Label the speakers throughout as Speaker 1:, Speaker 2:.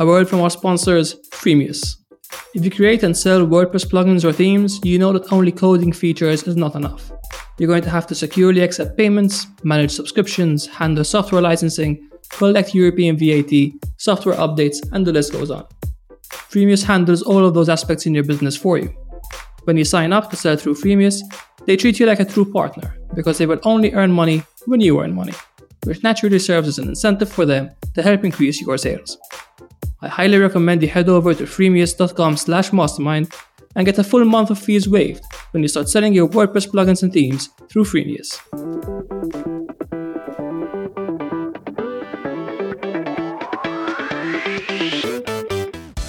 Speaker 1: A word from our sponsors, Freemius. If you create and sell WordPress plugins or themes, you know that only coding features is not enough. You're going to have to securely accept payments, manage subscriptions, handle software licensing, collect European VAT, software updates, and the list goes on. Freemius handles all of those aspects in your business for you. When you sign up to sell through Freemius, they treat you like a true partner because they will only earn money when you earn money, which naturally serves as an incentive for them to help increase your sales. I highly recommend you head over to freemius.com slash mastermind and get a full month of fees waived when you start selling your WordPress plugins and themes through Freemius.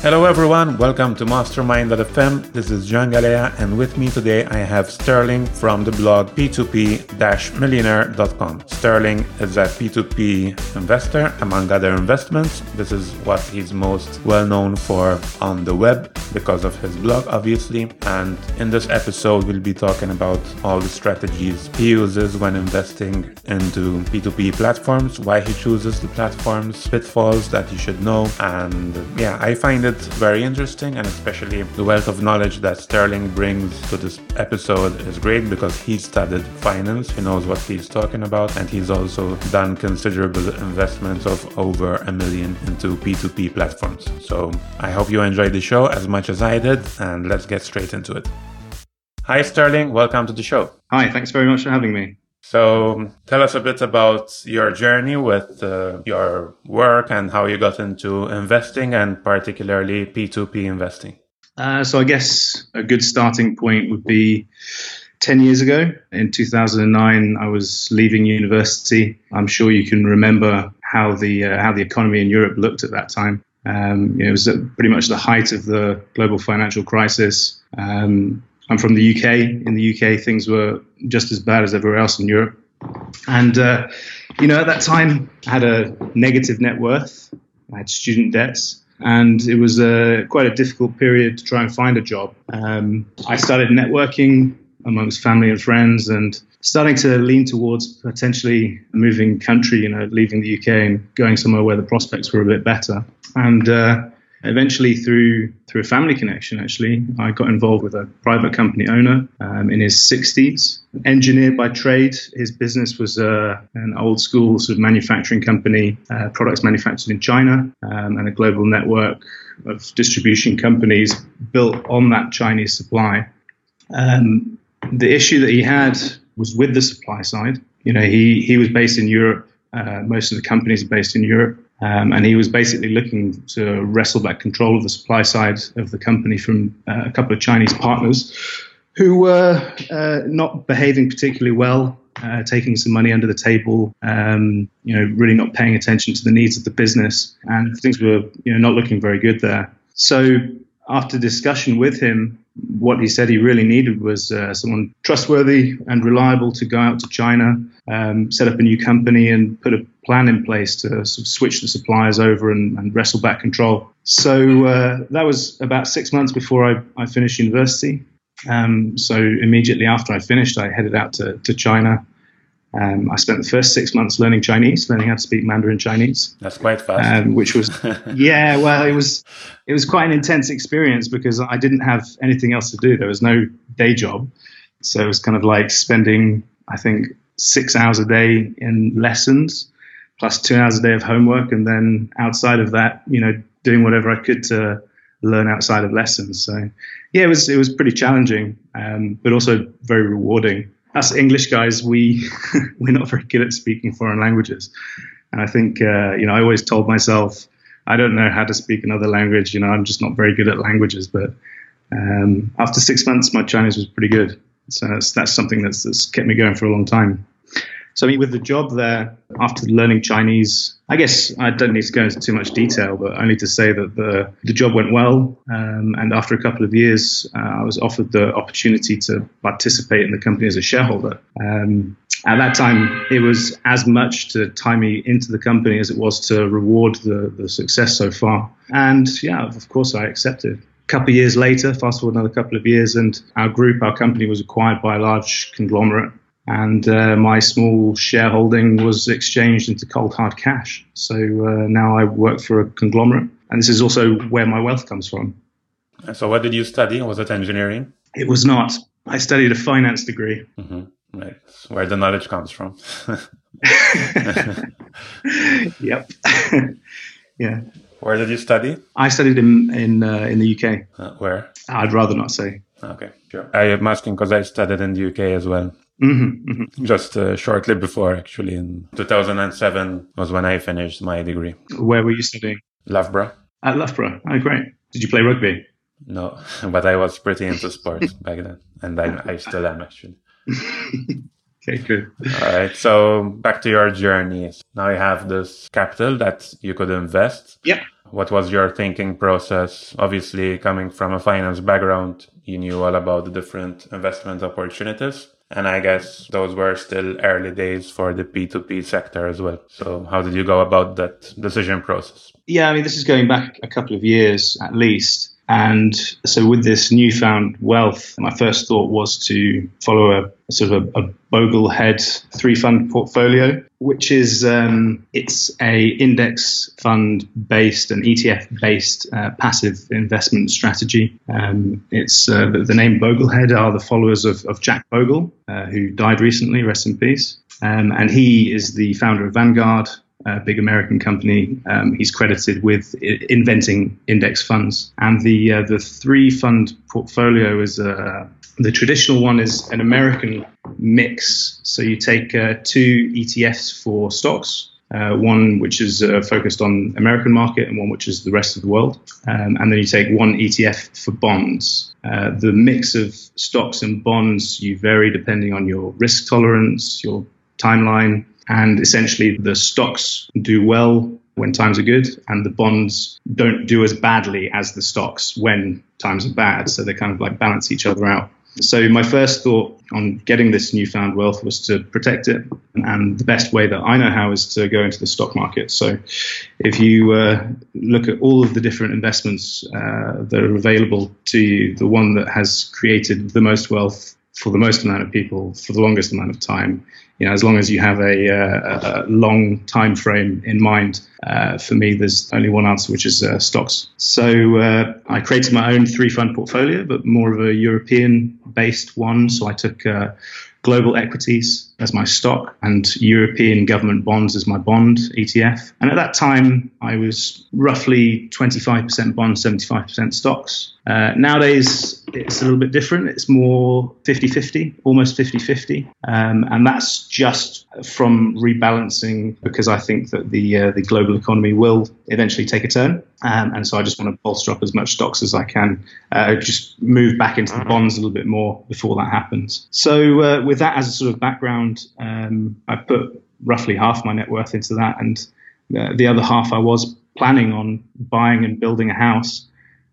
Speaker 2: Hello everyone, welcome to Mastermind.fm. This is John Galea, and with me today I have Sterling from the blog p2p-millionaire.com. Sterling is a P2P investor, among other investments. This is what he's most well known for on the web because of his blog, obviously. And in this episode, we'll be talking about all the strategies he uses when investing into P2P platforms, why he chooses the platforms, pitfalls that you should know, and yeah, I find it very interesting, and especially the wealth of knowledge that Sterling brings to this episode is great because he studied finance, he knows what he's talking about, and he's also done considerable investments of over a million into P2P platforms. So I hope you enjoyed the show as much as I did, and let's get straight into it. Hi, Sterling. Welcome to the show.
Speaker 3: Hi, thanks very much for having me.
Speaker 2: So tell us a bit about your journey with uh, your work and how you got into investing and particularly P2P investing.
Speaker 3: Uh, so I guess a good starting point would be 10 years ago. In 2009, I was leaving university. I'm sure you can remember how the, uh, how the economy in Europe looked at that time. Um, you know, it was pretty much the height of the global financial crisis. Um, I'm from the UK. In the UK, things were just as bad as everywhere else in Europe. And, uh, you know, at that time, I had a negative net worth, I had student debts, and it was uh, quite a difficult period to try and find a job. Um, I started networking amongst family and friends and starting to lean towards potentially moving country, you know, leaving the UK and going somewhere where the prospects were a bit better. And uh, Eventually, through through a family connection, actually, I got involved with a private company owner um, in his 60s. Engineer by trade, his business was uh, an old school sort of manufacturing company, uh, products manufactured in China, um, and a global network of distribution companies built on that Chinese supply. Um, the issue that he had was with the supply side. You know, he he was based in Europe. Uh, most of the companies are based in Europe. Um, and he was basically looking to wrestle back control of the supply side of the company from uh, a couple of Chinese partners who were uh, not behaving particularly well, uh, taking some money under the table, um, you know, really not paying attention to the needs of the business, and things were, you know, not looking very good there. So after discussion with him, what he said he really needed was uh, someone trustworthy and reliable to go out to China, um, set up a new company, and put a plan in place to sort of switch the suppliers over and, and wrestle back control. So uh, that was about six months before I, I finished university. Um, so immediately after I finished, I headed out to, to China um, I spent the first six months learning Chinese, learning how to speak Mandarin Chinese.
Speaker 2: That's quite fast.
Speaker 3: Um, which was, yeah, well, it was, it was quite an intense experience because I didn't have anything else to do. There was no day job, so it was kind of like spending, I think, six hours a day in lessons, plus two hours a day of homework, and then outside of that, you know, doing whatever I could to learn outside of lessons. So, yeah, it was it was pretty challenging, um, but also very rewarding us English guys, we we're not very good at speaking foreign languages, and I think uh, you know I always told myself I don't know how to speak another language. You know, I'm just not very good at languages. But um, after six months, my Chinese was pretty good. So that's, that's something that's, that's kept me going for a long time. So I mean, with the job there, after learning Chinese, I guess I don't need to go into too much detail, but only to say that the the job went well. Um, and after a couple of years, uh, I was offered the opportunity to participate in the company as a shareholder. Um, at that time, it was as much to tie me into the company as it was to reward the, the success so far. And yeah, of course, I accepted A couple of years later, fast forward another couple of years, and our group, our company was acquired by a large conglomerate and uh, my small shareholding was exchanged into cold hard cash. So uh, now I work for a conglomerate and this is also where my wealth comes from.
Speaker 2: So, what did you study? Was it engineering?
Speaker 3: It was not. I studied a finance degree.
Speaker 2: Mm-hmm. Right, where the knowledge comes from.
Speaker 3: yep. yeah.
Speaker 2: Where did you study?
Speaker 3: I studied in in uh, in the UK.
Speaker 2: Uh, where?
Speaker 3: I'd rather not say.
Speaker 2: Okay, sure. I am asking because I studied in the UK as well.
Speaker 3: Mm-hmm, mm-hmm.
Speaker 2: Just uh, shortly before, actually, in 2007 was when I finished my degree.
Speaker 3: Where were you studying?
Speaker 2: Loughborough.
Speaker 3: At Loughborough. Oh, great. Did you play rugby?
Speaker 2: No, but I was pretty into sports back then, and I, I still am actually.
Speaker 3: okay, good.
Speaker 2: All right. So back to your journey. Now you have this capital that you could invest.
Speaker 3: Yep.
Speaker 2: What was your thinking process? Obviously, coming from a finance background, you knew all about the different investment opportunities. And I guess those were still early days for the P2P sector as well. So how did you go about that decision process?
Speaker 3: Yeah, I mean, this is going back a couple of years at least. And so, with this newfound wealth, my first thought was to follow a, sort of a, a Boglehead three fund portfolio, which is um, it's a index fund based and ETF based uh, passive investment strategy. Um, it's uh, the, the, name Boglehead are the followers of, of Jack Bogle, uh, who died recently. Rest in peace. Um, and he is the founder of Vanguard, a big American company. Um, he's credited with I- inventing index funds, and the uh, the three fund portfolio is uh, the traditional one is an American mix. So you take uh, two ETFs for stocks. Uh, one which is uh, focused on American market and one which is the rest of the world, um, and then you take one ETF for bonds. Uh, the mix of stocks and bonds you vary depending on your risk tolerance, your timeline, and essentially, the stocks do well when times are good, and the bonds don't do as badly as the stocks when times are bad. So they kind of like balance each other out. So my first thought on getting this newfound wealth was to protect it, and the best way that I know how is to go into the stock market. So if you uh, look at all of the different investments uh, that are available to you, the one that has created the most wealth for the most amount of people for the longest amount of time. You know, as long as you have a, uh, a long time frame in mind. Uh, for me, there's only one answer, which is uh, stocks. So uh, I created my own three fund portfolio, but more of a European based one. So I took uh, global equities as my stock and European government bonds as my bond ETF. And at that time, I was roughly 25% bonds, 75% stocks. Uh, nowadays, it's a little bit different. It's more 50 50, almost 50 50. Um, and that's just from rebalancing because I think that the, uh, the global economy will eventually take a turn. Um, and so I just want to bolster up as much stocks as I can, uh, just move back into the bonds a little bit more before that happens. So, uh, with that as a sort of background, um, I put roughly half my net worth into that, and uh, the other half I was planning on buying and building a house.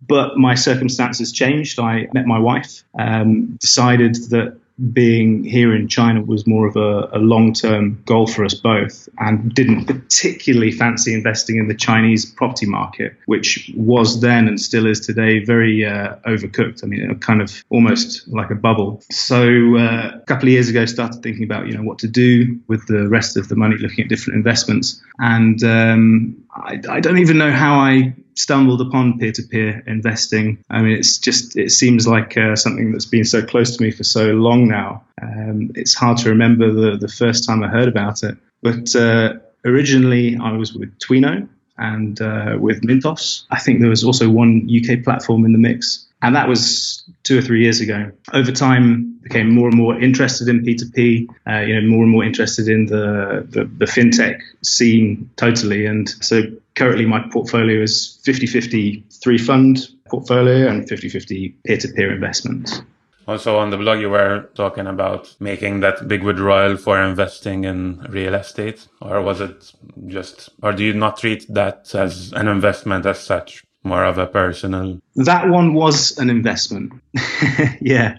Speaker 3: But my circumstances changed. I met my wife, um, decided that being here in China was more of a, a long term goal for us both and didn't particularly fancy investing in the Chinese property market, which was then and still is today very uh, overcooked. I mean, kind of almost like a bubble. So uh, a couple of years ago, started thinking about, you know, what to do with the rest of the money, looking at different investments. And um, I, I don't even know how I stumbled upon peer-to-peer investing. I mean, it's just it seems like uh, something that's been so close to me for so long now. Um, it's hard to remember the the first time I heard about it. But uh, originally, I was with Twino and uh, with Mintos. I think there was also one UK platform in the mix, and that was two or three years ago. Over time, became more and more interested in P2P, uh, you know, more and more interested in the, the, the fintech scene totally. And so currently my portfolio is 50-50 three fund portfolio and 50-50 peer-to-peer investments.
Speaker 2: Also on the blog, you were talking about making that big withdrawal for investing in real estate, or was it just, or do you not treat that as an investment as such, more of a personal?
Speaker 3: That one was an investment. yeah,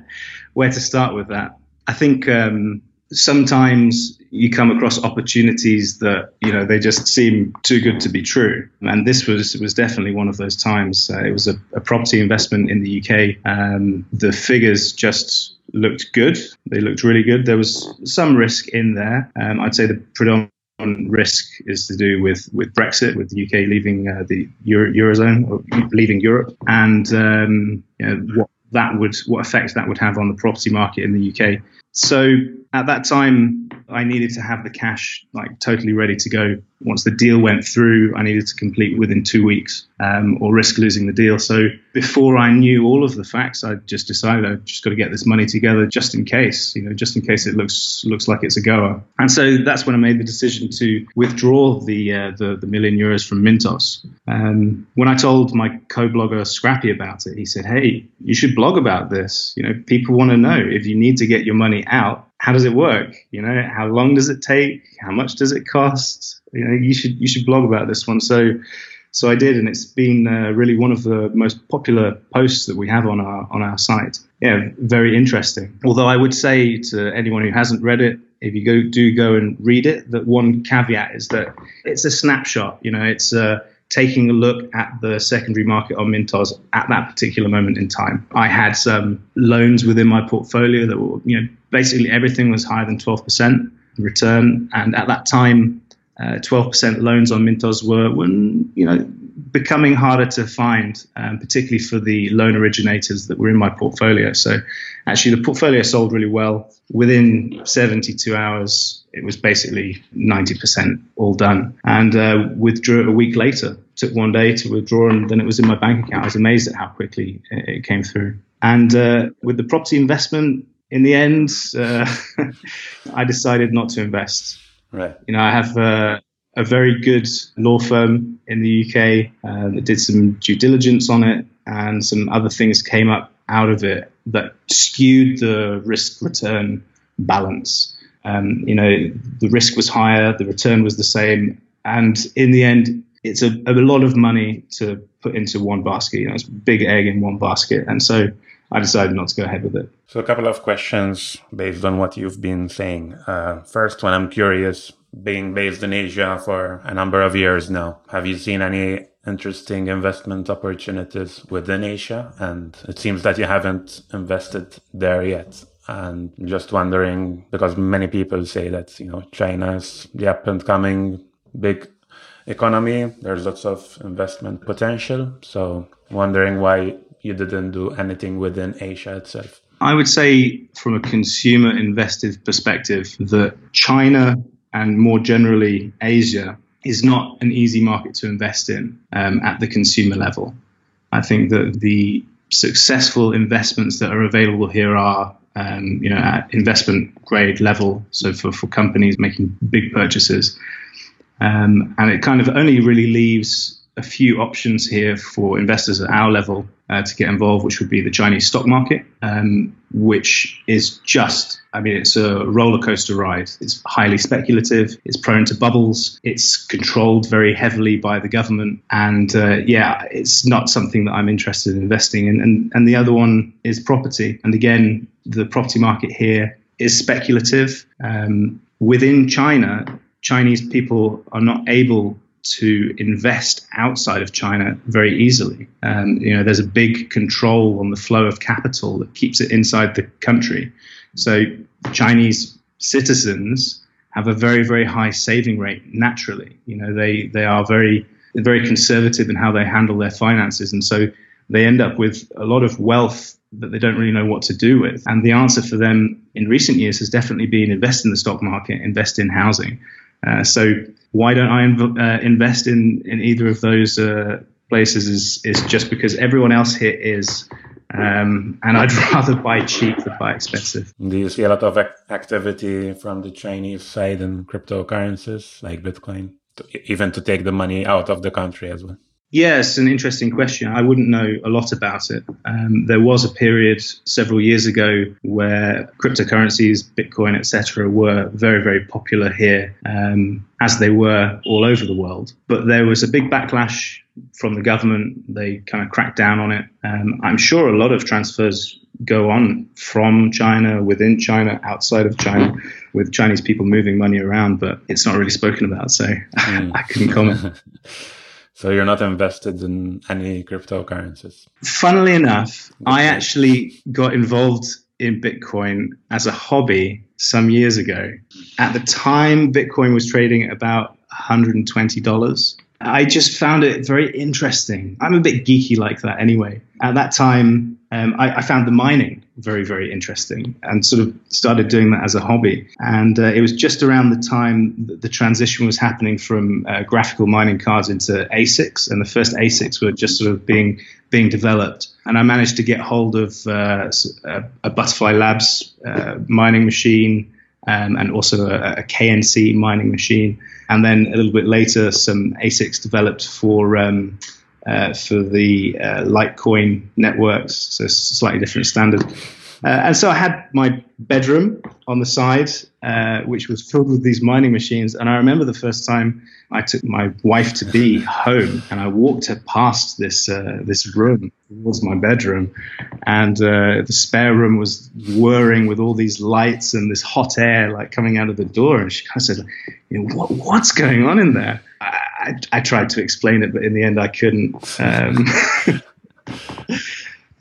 Speaker 3: where to start with that? I think um, sometimes you come across opportunities that you know they just seem too good to be true. And this was was definitely one of those times. Uh, it was a, a, property investment in the uk um, the figures just looked good. They looked really good. There was some risk in there. Um, i'd say the predominant risk is to do with, with Brexit, with the UK leaving uh, the Euro- eurozone or leaving Europe, and um, you know, what that would what effect that would have on the property market in the UK. So at that time, I needed to have the cash like totally ready to go. Once the deal went through, I needed to complete within two weeks um, or risk losing the deal. So before I knew all of the facts, I just decided I just got to get this money together just in case, you know, just in case it looks looks like it's a goer. And so that's when I made the decision to withdraw the uh, the, the million euros from Mintos. Um, when I told my co-blogger Scrappy about it, he said, "Hey, you should blog about this. You know, people want to know if you need to get your money out." How does it work? You know, how long does it take? How much does it cost? You know, you should you should blog about this one. So, so I did, and it's been uh, really one of the most popular posts that we have on our on our site. Yeah, very interesting. Although I would say to anyone who hasn't read it, if you go do go and read it, that one caveat is that it's a snapshot. You know, it's a uh, taking a look at the secondary market on Mintos at that particular moment in time. I had some loans within my portfolio that were, you know, basically everything was higher than 12% return. And at that time, uh, 12% loans on Mintos were, were, you know, becoming harder to find, um, particularly for the loan originators that were in my portfolio. So actually, the portfolio sold really well. Within 72 hours, it was basically 90% all done. And uh, withdrew it a week later. Took one day to withdraw, and then it was in my bank account. I was amazed at how quickly it, came through. And uh, with the property investment, in the end, uh, I decided not to invest.
Speaker 2: Right.
Speaker 3: You know, I have uh, a very good law firm in the UK uh, that did some due diligence on it, and some other things came up out of it that skewed the risk return balance. Um, you know, the risk was higher, the return was the same, and in the end, it's a, a lot of money to put into one basket. You know, it's a big egg in one basket, and so I decided not to go ahead with it.
Speaker 2: So, a couple of questions based on what you've been saying. Uh, first one, I'm curious being based in Asia for a number of years now. Have you seen any interesting investment opportunities within Asia? And it seems that you haven't invested there yet. And just wondering, because many people say that, you know, China's the up and coming big economy. There's lots of investment potential. So wondering why you didn't do anything within Asia itself.
Speaker 3: I would say, from a consumer invested perspective, that China and more generally Asia is not an easy market to invest in um, at the consumer level. I think that the successful investments that are available here are um, you know, at investment grade level, so for, for companies making big purchases. Um, and it kind of only really leaves a few options here for investors at our level uh, to get involved, which would be the Chinese stock market, um, which is just, I mean, it's a roller coaster ride. It's highly speculative, it's prone to bubbles, it's controlled very heavily by the government. And uh, yeah, it's not something that I'm interested in investing in. And, and the other one is property. And again, the property market here is speculative. Um, within China, Chinese people are not able to invest outside of China very easily. Um, you know, there's a big control on the flow of capital that keeps it inside the country. So Chinese citizens have a very, very high saving rate naturally. You know, they, they are very, very conservative in how they handle their finances. And so they end up with a lot of wealth that they don't really know what to do with. And the answer for them in recent years has definitely been invest in the stock market, invest in housing. Uh, so why don't I inv- uh, invest in, in either of those uh, places is, is just because everyone else here is. Um, and I'd rather buy cheap than buy expensive.
Speaker 2: Do you see a lot of ac- activity from the Chinese side in cryptocurrencies like Bitcoin, to, even to take the money out of the country as well?
Speaker 3: Yes, an interesting question. I wouldn't know a lot about it. Um, there was a period several years ago where cryptocurrencies, Bitcoin, etc., were very, very popular here, um, as they were all over the world. But there was a big backlash from the government. They kind of cracked down on it. Um, I'm sure a lot of transfers go on from China, within China, outside of China, with Chinese people moving money around, but it's not really spoken about, so mm. I couldn't comment.
Speaker 2: So you're not invested in any cryptocurrencies?
Speaker 3: Funnily enough, I actually got involved in Bitcoin as a hobby some years ago. At the time, Bitcoin was trading at about $120. I just found it very interesting. I'm a bit geeky like that anyway. At that time, um, I, I, found the mining very, very interesting and sort of started doing that as a hobby. And uh, it was just around the time that the transition was happening from uh, graphical mining cards into ASICs, and the first ASICs were just sort of being being developed. And I managed to get hold of uh, a, Butterfly Labs uh, mining machine um, and also a, a KNC mining machine and then a little bit later, some ASICs developed for um, uh, for the uh, Litecoin networks, so slightly different standard. Uh, and so I had my bedroom on the side, uh, which was filled with these mining machines. And I remember the first time I took my wife to be home, and I walked her past this uh, this room towards my bedroom, and the spare room was whirring with all these lights and this hot air like coming out of the door. And she kind of said, you know, what, "What's going on in there?" I, I, tried to explain it, but in the end, I couldn't. Um,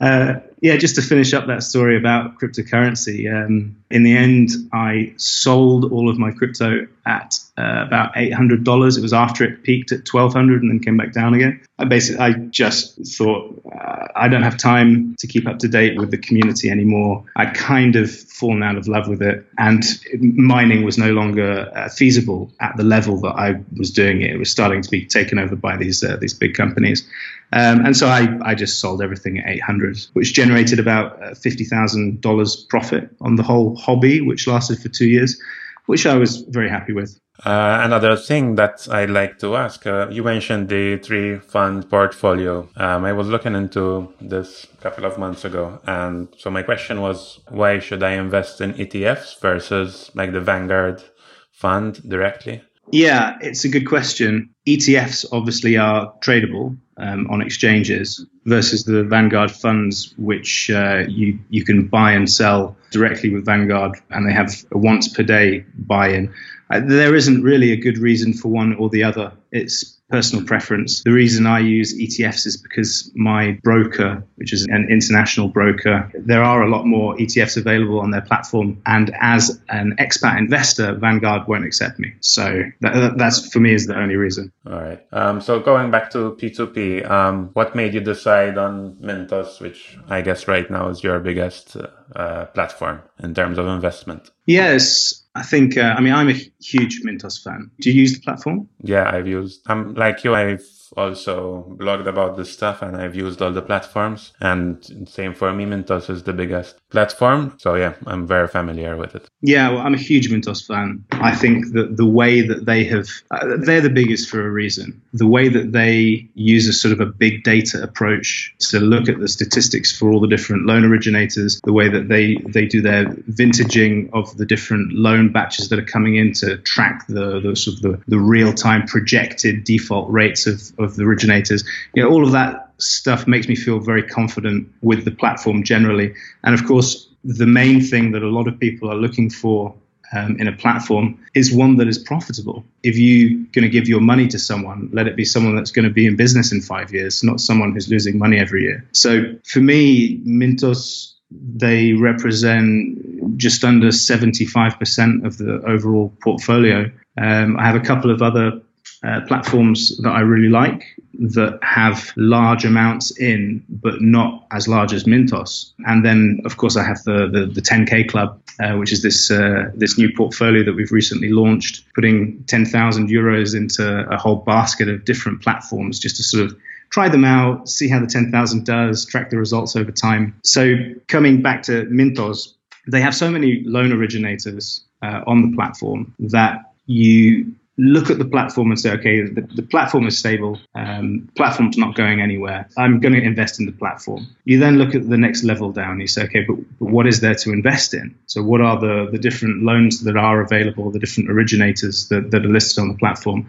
Speaker 3: uh, yeah, just to finish up that story about cryptocurrency. Um, in the end, I sold all of my crypto at uh, about eight hundred dollars. It was after it peaked at twelve hundred and then came back down again. I basically, I just thought uh, I don't have time to keep up to date with the community anymore. I'd kind of fallen out of love with it, and mining was no longer uh, feasible at the level that I was doing it. It was starting to be taken over by these uh, these big companies. Um, and so I, I just sold everything at 800, which generated about uh, $50,000 profit on the whole hobby, which lasted for two years, which I was very happy with.
Speaker 2: Uh, another thing that I'd like to ask, uh, you mentioned the three fund portfolio. Um, I was looking into this a couple of months ago. And so my question was, why should I invest in ETFs versus like the Vanguard fund directly?
Speaker 3: Yeah, it's a good question. ETFs obviously are tradable um, on exchanges versus the Vanguard funds, which uh, you you can buy and sell directly with Vanguard, and they have a once per day buy-in. Uh, there isn't really a good reason for one or the other. It's personal preference. The reason I use ETFs is because my broker, which is an international broker, there are a lot more ETFs available on their platform. And as an expat investor, Vanguard won't accept me. So that, that's for me is the only reason.
Speaker 2: All right. Um, so going back to P2P, um, what made you decide on Mintos, which I guess right now is your biggest uh, platform in terms of investment?
Speaker 3: Yes. I think, uh, I mean, I'm a huge Mintos fan. Do you use the platform?
Speaker 2: Yeah, I've used, I'm like you, I've also blogged about this stuff and I've used all the platforms. And same for me, Mintos is the biggest platform. So yeah, I'm very familiar with it.
Speaker 3: Yeah, well, I'm a huge Mintos fan. I think that the way that they have, uh, they're the biggest for a reason. The way that they use a sort of a big data approach to look at the statistics for all the different loan originators, the way that they, they do their vintaging of the different loan batches that are coming in to track the, the sort of the, the real time projected default rates of, of the originators. You know, all of that stuff makes me feel very confident with the platform generally. And of course, the main thing that a lot of people are looking for um, in a platform is one that is profitable. If you're going to give your money to someone, let it be someone that's going to be in business in five years, not someone who's losing money every year. So for me, Mintos, they represent just under 75% of the overall portfolio. Um, I have a couple of other uh, platforms that I really like that have large amounts in, but not as large as Mintos. And then, of course, I have the the, the 10k Club, uh, which is this uh, this new portfolio that we've recently launched, putting 10,000 euros into a whole basket of different platforms just to sort of try them out, see how the 10,000 does, track the results over time. So coming back to Mintos, they have so many loan originators uh, on the platform that you look at the platform and say, okay, the, the platform is stable, um, platform's not going anywhere. I'm going to invest in the platform. You then look at the next level down. You say, okay, but, but what is there to invest in? So what are the, the different loans that are available, the different originators that, that are listed on the platform?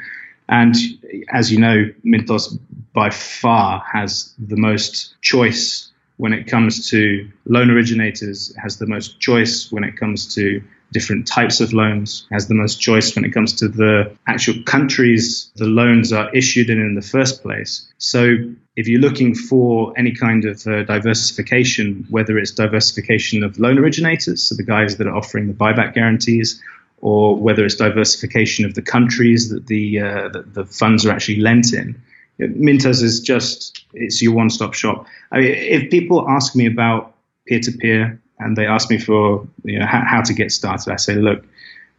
Speaker 3: And as you know, Mintos by far has the most choice when it comes to loan originators, has the most choice when it comes to different types of loans, has the most choice when it comes to the actual countries the loans are issued in in the first place. So if you're looking for any kind of uh, diversification, whether it's diversification of loan originators, so the guys that are offering the buyback guarantees, or whether it's diversification of the countries that the uh, that the funds are actually lent in, Mintos is just it's your one-stop shop. I mean, if people ask me about peer-to-peer and they ask me for you know how, how to get started, I say, look,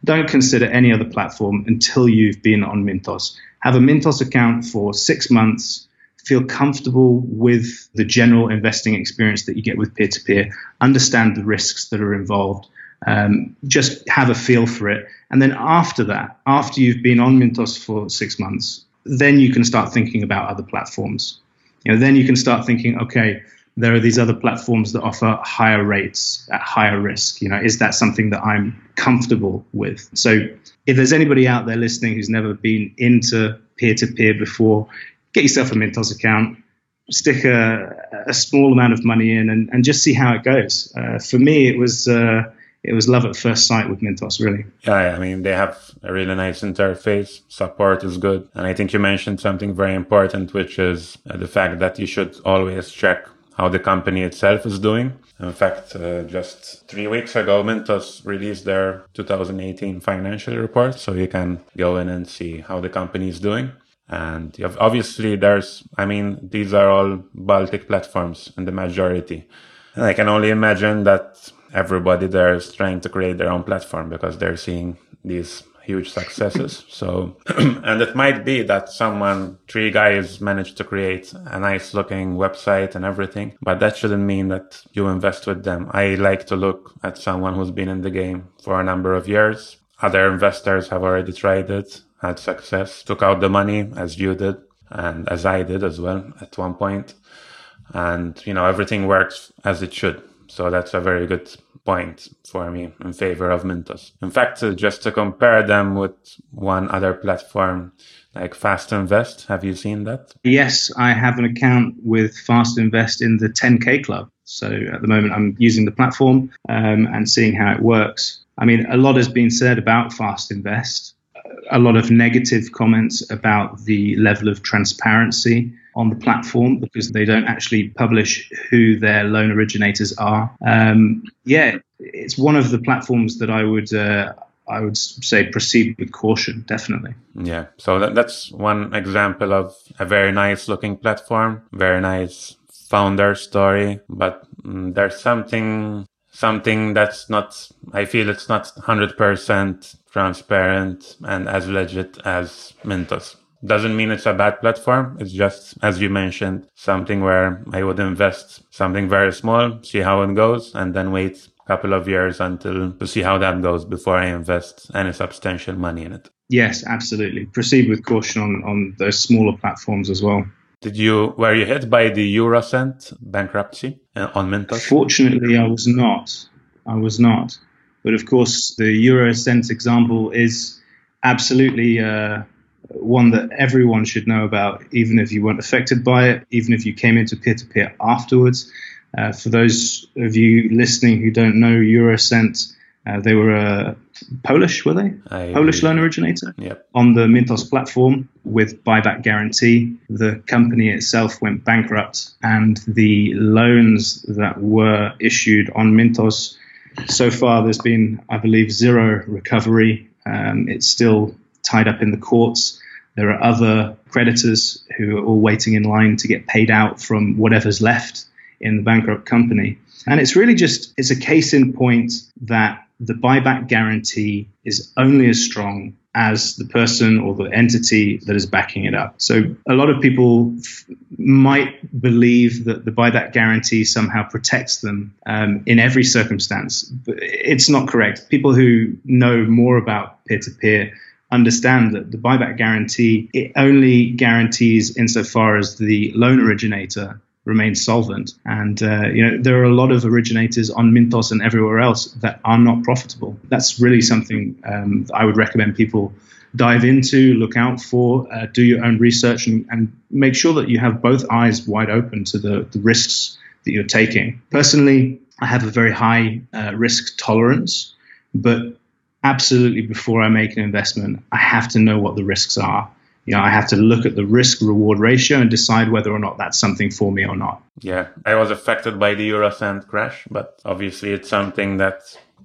Speaker 3: don't consider any other platform until you've been on Mintos. Have a Mintos account for six months. Feel comfortable with the general investing experience that you get with peer-to-peer. Understand the risks that are involved. Um, just have a feel for it. And then after that, after you've been on Mintos for six months, then you can start thinking about other platforms. You know, then you can start thinking, okay, there are these other platforms that offer higher rates at higher risk. You know, is that something that I'm comfortable with? So if there's anybody out there listening who's never been into peer-to-peer before, get yourself a Mintos account, stick a, a small amount of money in, and, and just see how it goes. Uh, for me, it was. Uh, it was love at first sight with Mintos, really.
Speaker 2: Yeah, I mean, they have a really nice interface. Support is good. And I think you mentioned something very important, which is uh, the fact that you should always check how the company itself is doing. In fact, uh, just three weeks ago, Mintos released their 2018 financial report, so you can go in and see how the company is doing. And obviously, there's, I mean, these are all Baltic platforms in the majority. And I can only imagine that everybody there is trying to create their own platform because they're seeing these huge successes. So, and it might be that someone, three guys managed to create a nice looking website and everything, but that shouldn't mean that you invest with them. I like to look at someone who's been in the game for a number of years. Other investors have already tried it, had success, took out the money as you did and as I did as well at one point. And, you know, everything works as it should. So that's a very good point for me in favor of Mintos. In fact, uh, just to compare them with one other platform like Fast Invest, have you seen that?
Speaker 3: Yes, I have an account with Fast Invest in the 10K Club. So at the moment, I'm using the platform um, and seeing how it works. I mean, a lot has been said about Fast Invest, a lot of negative comments about the level of transparency on the platform because they don't actually publish who their loan originators are. Um, yeah, it's one of the platforms that I would. Uh, I would say proceed with caution, definitely.
Speaker 2: Yeah, so that, that's one example of a very nice looking platform, very nice founder story, but mm, there's something something that's not i feel it's not 100% transparent and as legit as mintos doesn't mean it's a bad platform. It's just, as you mentioned, something where I would invest something very small, see how it goes, and then wait a couple of years until to see how that goes before I invest any substantial money in it.
Speaker 3: Yes, absolutely. Proceed with caution on, on those smaller platforms as well.
Speaker 2: Did you were you hit by the Eurocent bankruptcy uh, on Mintos?
Speaker 3: Fortunately, I was not. I was not. But of course, the Eurocent example is absolutely uh, one that everyone should know about, even if you weren't affected by it, even if you came into peer to peer afterwards. Uh, for those of you listening who don't know Eurocent, uh, they were a Polish, were they? I Polish loan originator
Speaker 2: yep.
Speaker 3: on the Mintos platform with buyback guarantee. The company itself went bankrupt, and the loans that were issued on Mintos so far, there's been, I believe, zero recovery. Um, it's still tied up in the courts. There are other creditors who are all waiting in line to get paid out from whatever's left in the bankrupt company. And it's really just it's a case in point that the buyback guarantee is only as strong as the person or the entity that is backing it up. So a lot of people f- might believe that the buyback guarantee somehow protects them um, in every circumstance. But it's not correct. People who know more about peer to peer understand that the buyback guarantee it only guarantees insofar as the loan originator remains solvent. And uh, you know there are a lot of originators on Mintos and everywhere else that are not profitable. That's really something um, I would recommend people dive into, look out for, uh, do your own research, and, and, make sure that you have both eyes wide open to the, the risks that you're taking. Personally, I have a very high uh, risk tolerance, but absolutely before I make an investment, I have to know what the risks are. you know, I have to look at the risk reward ratio and decide whether or not that's something for me or not.
Speaker 2: Yeah, I was affected by the Eurocent crash, but obviously it's something that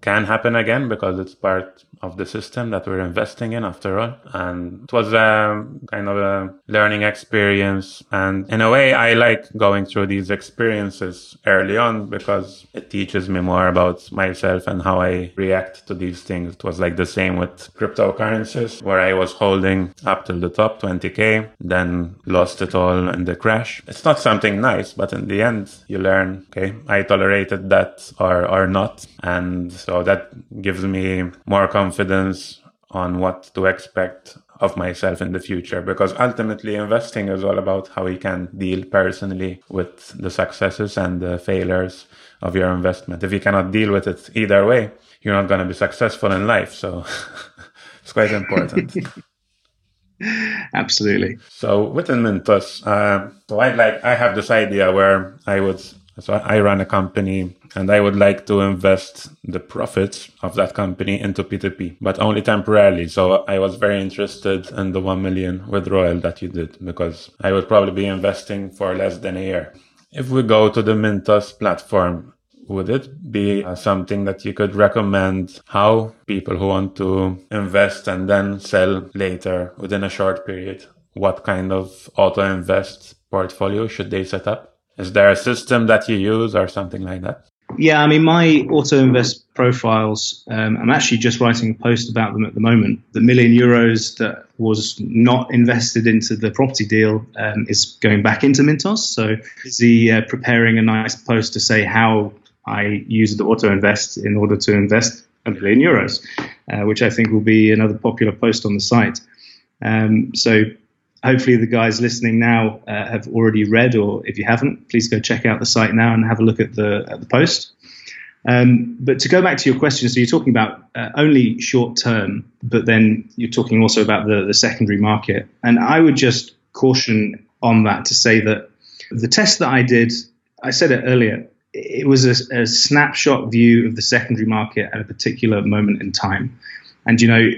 Speaker 2: can happen again because it's part of the system that we're investing in after all. And it was a kind of a learning experience. And in a way, I like going through these experiences early on because it teaches me more about myself and how I react to these things. It was like the same with cryptocurrencies where I was holding up till the top 20k, then lost it all in the crash. It's not something nice, but in the end, you learn, okay, I tolerated that or, or not. And so that gives me more confidence confidence on what to expect of myself in the future because ultimately investing is all about how you can deal personally with the successes and the failures of your investment. If you cannot deal with it either way, you're not going to be successful in life. So it's quite important.
Speaker 3: Absolutely.
Speaker 2: So within Mintos, uh, so I like I have this idea where I would so I run a company and I would like to invest the profits of that company into P2P, but only temporarily. So I was very interested in the 1 million withdrawal that you did because I would probably be investing for less than a year. If we go to the Mintos platform, would it be uh, something that you could recommend how people who want to invest and then sell later within a short period, what kind of auto invest portfolio should they set up? Is there a system that you use or something like that?
Speaker 3: Yeah, I mean, my auto invest profiles, um, I'm actually just writing a post about them at the moment. The million euros that was not invested into the property deal um, is going back into Mintos. So, busy uh, preparing a nice post to say how I use the auto invest in order to invest a million euros, uh, which I think will be another popular post on the site. Um, so, hopefully the guys listening now uh, have already read, or if you haven't, please go check out the site now and have a look at the at the post. Um, but to go back to your question, so you're talking about uh, only short term, but then you're talking also about the, the secondary market. And I would just caution on that to say that the test that I did, I said it earlier, it was a, a snapshot view of the secondary market at a particular moment in time. And, you know,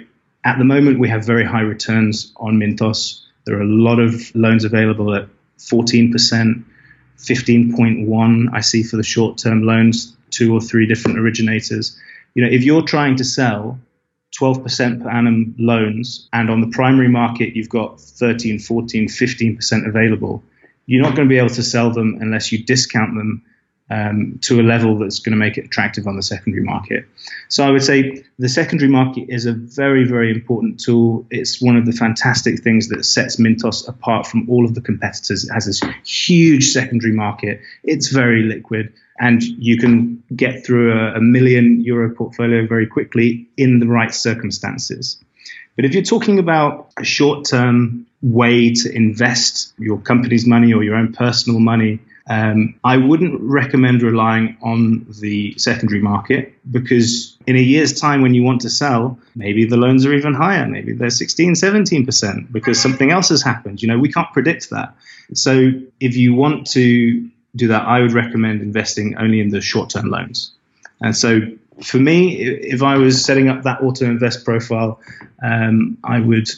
Speaker 3: at the moment, we have very high returns on Mintos. There are a lot of loans available at 14%, 15.1 I see for the short term loans, two or three different originators. You know, if you're trying to sell 12% per annum loans and on the primary market you've got 13, 14, 15% available, you're not going to be able to sell them unless you discount them um, to a level that's going to make it attractive on the secondary market. So I would say the secondary market is a very, very important tool. It's one of the fantastic things that sets Mintos apart from all of the competitors. It has this huge secondary market. It's very liquid, and you can get through a, a million euro portfolio very quickly in the right circumstances. But if you're talking about a short term way to invest your company's money or your own personal money, um, I wouldn't recommend relying on the secondary market because in a year's time, when you want to sell, maybe the loans are even higher. Maybe they're 16, 17% because something else has happened. You know, we can't predict that. So if you want to do that, I would recommend investing only in the short term loans. And so for me, if I was setting up that auto invest profile, um, I would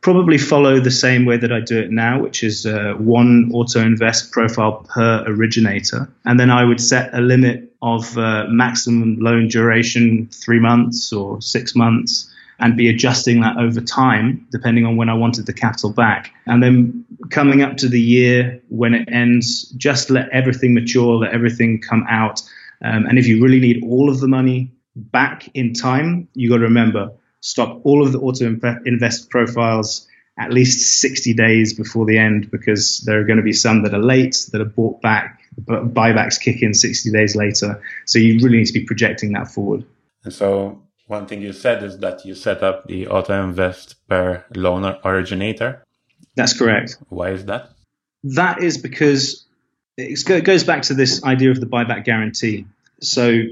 Speaker 3: probably follow the same way that I do it now, which is uh, one auto invest profile per originator. And then I would set a limit of uh, maximum loan duration, three months or six months, and be adjusting that over time, depending on when I wanted the capital back. And then coming up to the year when it ends, just let everything mature, let everything come out. Um, and if you really need all of the money back in time, you got to remember stop all of the auto invest profiles at least 60 days before the end because there are going to be some that are late that are bought back but buybacks kick in 60 days later. So you really need to be projecting that forward.
Speaker 2: And so one thing you said is that you set up the auto invest per loan originator.
Speaker 3: That's correct.
Speaker 2: Why is that?
Speaker 3: That is because it goes back to this idea of the buyback guarantee. So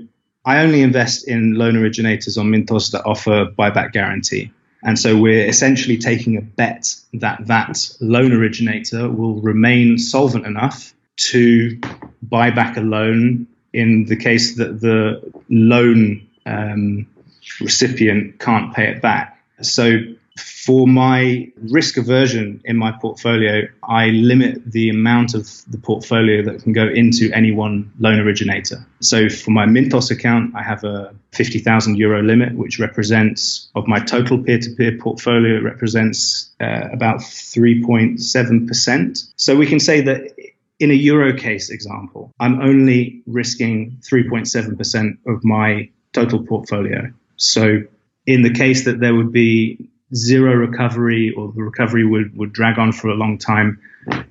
Speaker 3: I only invest in loan originators on Mintos that offer buyback guarantee. And so we're essentially taking a bet that that loan originator will remain solvent enough to buy back a loan in the case that the loan um, recipient can't pay it back. So for my risk aversion in my portfolio, I limit the amount of the portfolio that can go into any one loan originator. So for my Mintos account, I have a 50,000 euro limit, which represents, of my total peer to peer portfolio, it represents uh, about 3.7%. So we can say that in a euro case example, I'm only risking 3.7% of my total portfolio. So in the case that there would be zero recovery or the recovery would, would drag on for a long time,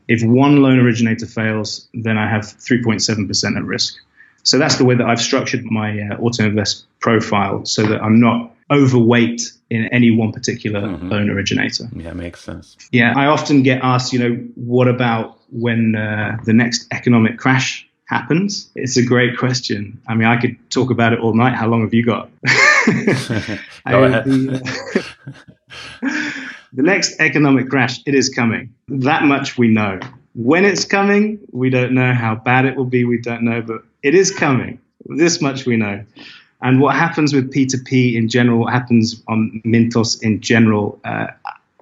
Speaker 3: if one loan originator fails, then I have 3.7% at risk. So that's the way that I've structured my uh, auto invest profile so that I'm not overweight in any one particular mm-hmm. loan originator.
Speaker 2: Yeah, makes sense.
Speaker 3: Yeah, I often get asked, you know, what about when uh, the next economic crash happens? It's a great question. I mean, I could talk about it all night. How long have you got? The, the next economic crash, it is coming. That much we know. When it's coming, we don't know. How bad it will be, we don't know. But it is coming. This much we know. And what happens with P2P in general, what happens on Mintos in general, uh,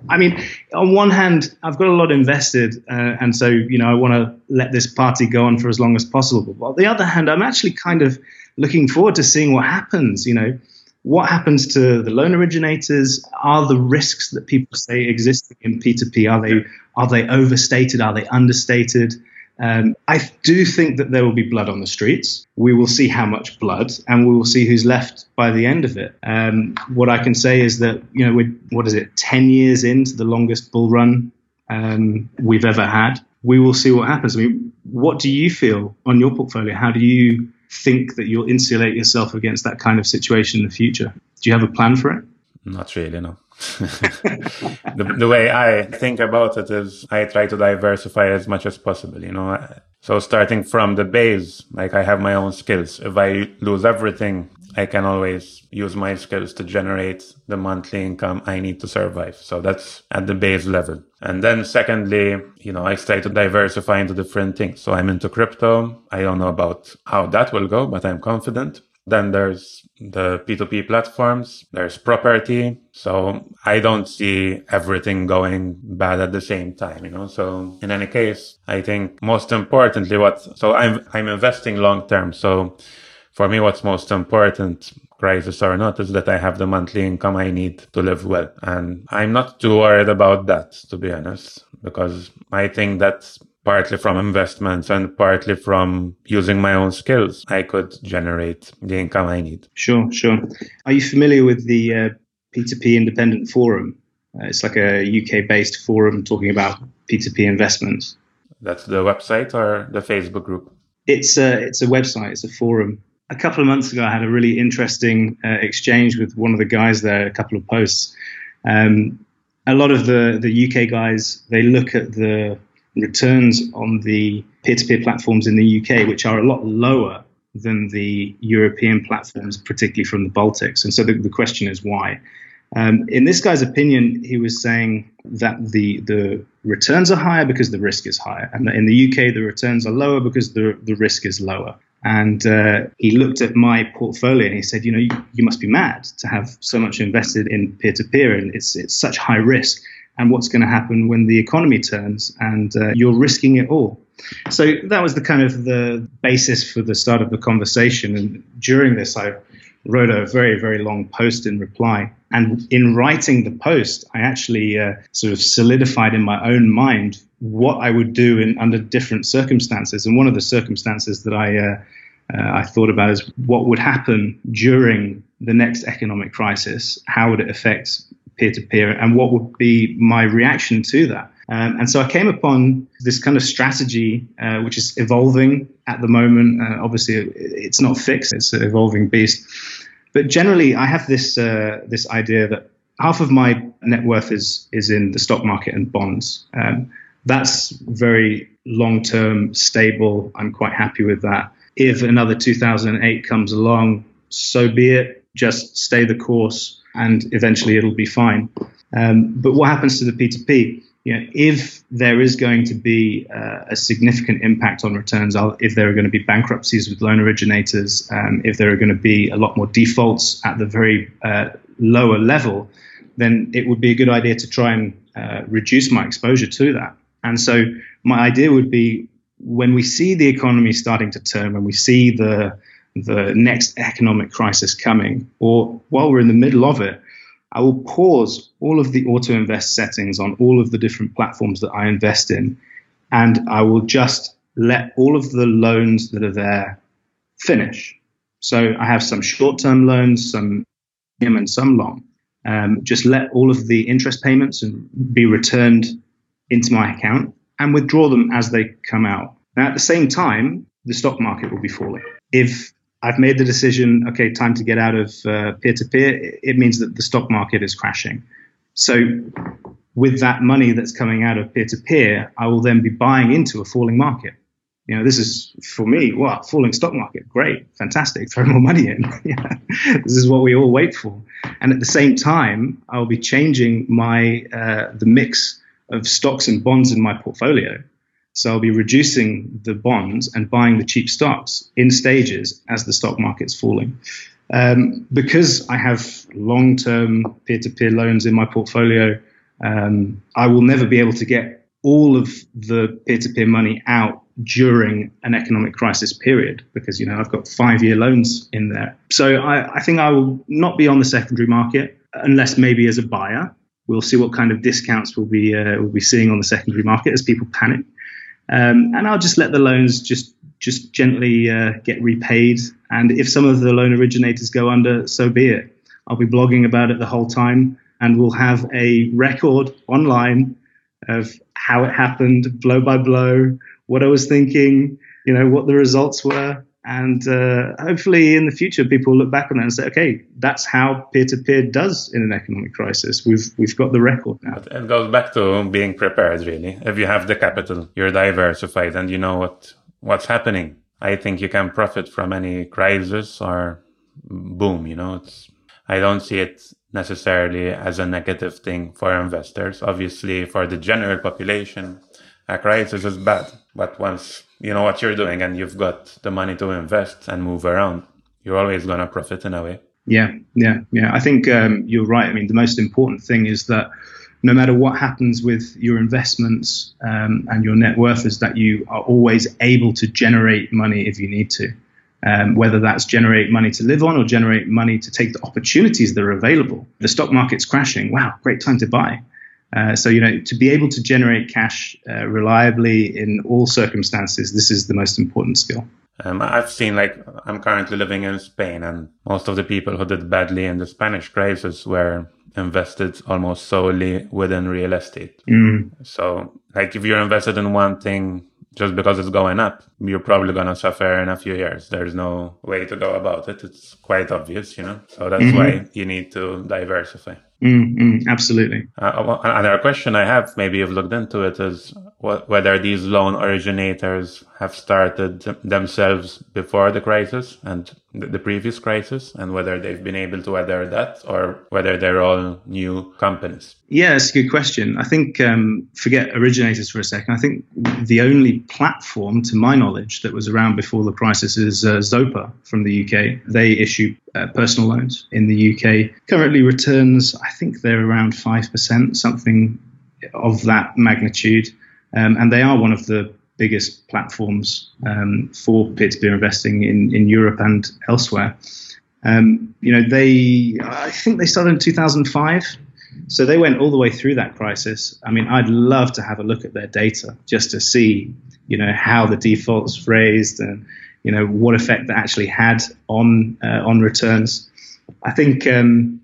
Speaker 3: I mean, on one hand, I've got a lot invested, uh, and so you know I want to let this party go on for as long as possible. But on the other hand, I'm actually kind of looking forward to seeing what happens. You know, what happens to the loan originators? Are the risks that people say existing in P2P are they are they overstated? Are they understated? Um, I do think that there will be blood on the streets. We will see how much blood, and we will see who's left by the end of it. Um, what I can say is that you know, we're, what is it, ten years into the longest bull run um, we've ever had. We will see what happens. I mean, what do you feel on your portfolio? How do you think that you'll insulate yourself against that kind of situation in the future? Do you have a plan for it?
Speaker 2: Not really, no. the, the way I think about it is I try to diversify as much as possible, you know. So starting from the base, like I have my own skills. If I lose everything, I can always use my skills to generate the monthly income I need to survive. So that's at the base level. And then secondly, you know, I start to diversify into different things. So I'm into crypto. I don't know about how that will go, but I'm confident. Then there's the P2P platforms. There's property. So I don't see everything going bad at the same time, you know? So in any case, I think most importantly, what, so I'm, I'm investing long term. So for me, what's most important, crisis or not, is that I have the monthly income I need to live well. And I'm not too worried about that, to be honest, because I think that's partly from investments and partly from using my own skills, I could generate the income I need.
Speaker 3: Sure, sure. Are you familiar with the uh, P2P Independent Forum? Uh, it's like a UK based forum talking about P2P investments.
Speaker 2: That's the website or the Facebook group?
Speaker 3: It's a, it's a website, it's a forum. A couple of months ago, I had a really interesting uh, exchange with one of the guys there, a couple of posts. Um, a lot of the, the UK guys, they look at the returns on the peer-to-peer platforms in the UK, which are a lot lower than the European platforms, particularly from the Baltics. And so the, the question is why. Um, in this guy's opinion, he was saying that the the returns are higher because the risk is higher, and in the UK the returns are lower because the the risk is lower. And uh, he looked at my portfolio and he said, you know, you, you must be mad to have so much invested in peer to peer, and it's it's such high risk and what's going to happen when the economy turns and uh, you're risking it all. So that was the kind of the basis for the start of the conversation. And during this, I wrote a very, very long post in reply. And in writing the post, I actually uh, sort of solidified in my own mind what I would do in under different circumstances. And one of the circumstances that I uh, uh, I thought about is what would happen during the next economic crisis. How would it affect peer to peer, and what would be my reaction to that. Um, and so I came upon this kind of strategy, uh, which is evolving at the moment. Uh, obviously, it's not fixed; it's an evolving beast. But generally, I have this uh, this idea that half of my net worth is is in the stock market and bonds. Um, that's very long term, stable. I'm quite happy with that. If another 2008 comes along, so be it. Just stay the course and eventually it'll be fine. Um, but what happens to the P2P? You know, if there is going to be uh, a significant impact on returns, if there are going to be bankruptcies with loan originators, um, if there are going to be a lot more defaults at the very uh, lower level, then it would be a good idea to try and uh, reduce my exposure to that. And so my idea would be when we see the economy starting to turn, when we see the the next economic crisis coming, or while we're in the middle of it, I will pause all of the auto invest settings on all of the different platforms that I invest in, and I will just let all of the loans that are there finish. So I have some short term loans, some medium, and some long. Um, just let all of the interest payments be returned into my account and withdraw them as they come out. Now, at the same time, the stock market will be falling. If I've made the decision, okay, time to get out of peer to peer, it means that the stock market is crashing. So, with that money that's coming out of peer to peer, I will then be buying into a falling market. You know, this is for me, wow, falling stock market, great, fantastic, throw more money in. this is what we all wait for. And at the same time, I'll be changing my uh, the mix of stocks and bonds in my portfolio. So I'll be reducing the bonds and buying the cheap stocks in stages as the stock market's falling. Um, because I have long term peer to peer loans in my portfolio, um, I will never be able to get all of the peer to peer money out during an economic crisis period because you know I've got five year loans in there. So I, I think I will not be on the secondary market unless maybe as a buyer. We'll see what kind of discounts we'll be uh, we'll be seeing on the secondary market as people panic, um, and I'll just let the loans just just gently uh, get repaid. And if some of the loan originators go under, so be it. I'll be blogging about it the whole time, and we'll have a record online of how it happened, blow by blow, what I was thinking, you know, what the results were, and uh, hopefully in the future, people look back on that and say, okay, that's how peer to peer does in an economic crisis. We've, we've got the record now.
Speaker 2: It goes back to being prepared, really. If you have the capital, you're diversified and you know what, what's happening. I think you can profit from any crisis or boom, you know, it's, I don't see it necessarily as a negative thing for investors. Obviously, for the general population, a crisis is bad. But once you know what you're doing and you've got the money to invest and move around, you're always going to profit in a way.
Speaker 3: Yeah, yeah, yeah. I think um, you're right. I mean, the most important thing is that no matter what happens with your investments um, and your net worth, is that you are always able to generate money if you need to. Um, whether that's generate money to live on or generate money to take the opportunities that are available. The stock market's crashing. Wow, great time to buy. Uh, so, you know, to be able to generate cash uh, reliably in all circumstances, this is the most important skill.
Speaker 2: Um, I've seen, like, I'm currently living in Spain, and most of the people who did badly in the Spanish crisis were invested almost solely within real estate. Mm. So, like, if you're invested in one thing just because it's going up, you're probably going to suffer in a few years. There's no way to go about it. It's quite obvious, you know? So that's mm-hmm. why you need to diversify.
Speaker 3: Mm-hmm. Absolutely.
Speaker 2: Uh, another question I have, maybe you've looked into it, is whether these loan originators have started themselves before the crisis and the previous crisis, and whether they've been able to weather that, or whether they're all new companies.
Speaker 3: Yeah, it's a good question. I think um, forget originators for a second. I think the only platform, to my knowledge, that was around before the crisis is uh, Zopa from the UK. They issue uh, personal loans in the UK. Currently, returns I think they're around five percent, something of that magnitude. Um, and they are one of the biggest platforms um, for peer-to-peer investing in, in Europe and elsewhere. Um, you know, they I think they started in 2005, so they went all the way through that crisis. I mean, I'd love to have a look at their data just to see, you know, how the defaults raised and you know what effect that actually had on uh, on returns. I think um,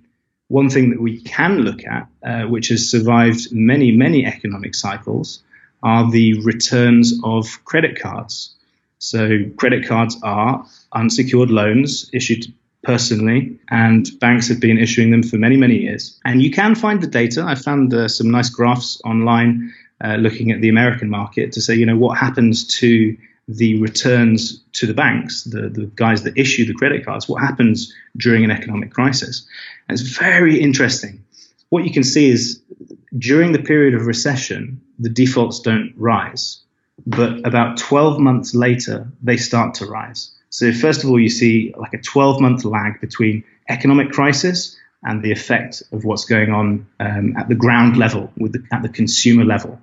Speaker 3: one thing that we can look at, uh, which has survived many many economic cycles, are the returns of credit cards. So, credit cards are unsecured loans issued personally, and banks have been issuing them for many, many years. And you can find the data. I found uh, some nice graphs online uh, looking at the American market to say, you know, what happens to the returns to the banks, the, the guys that issue the credit cards, what happens during an economic crisis. And it's very interesting. What you can see is during the period of recession, the defaults don't rise. But about 12 months later, they start to rise. So, first of all, you see like a 12 month lag between economic crisis and the effect of what's going on um, at the ground level, with the, at the consumer level.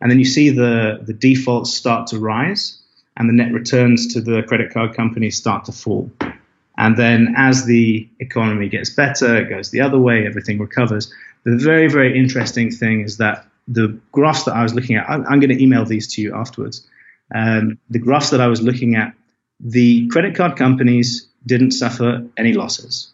Speaker 3: And then you see the, the defaults start to rise and the net returns to the credit card companies start to fall. And then as the economy gets better, it goes the other way, everything recovers. The very, very interesting thing is that the graphs that I was looking at, I'm, I'm going to email these to you afterwards. Um, the graphs that I was looking at, the credit card companies didn't suffer any losses.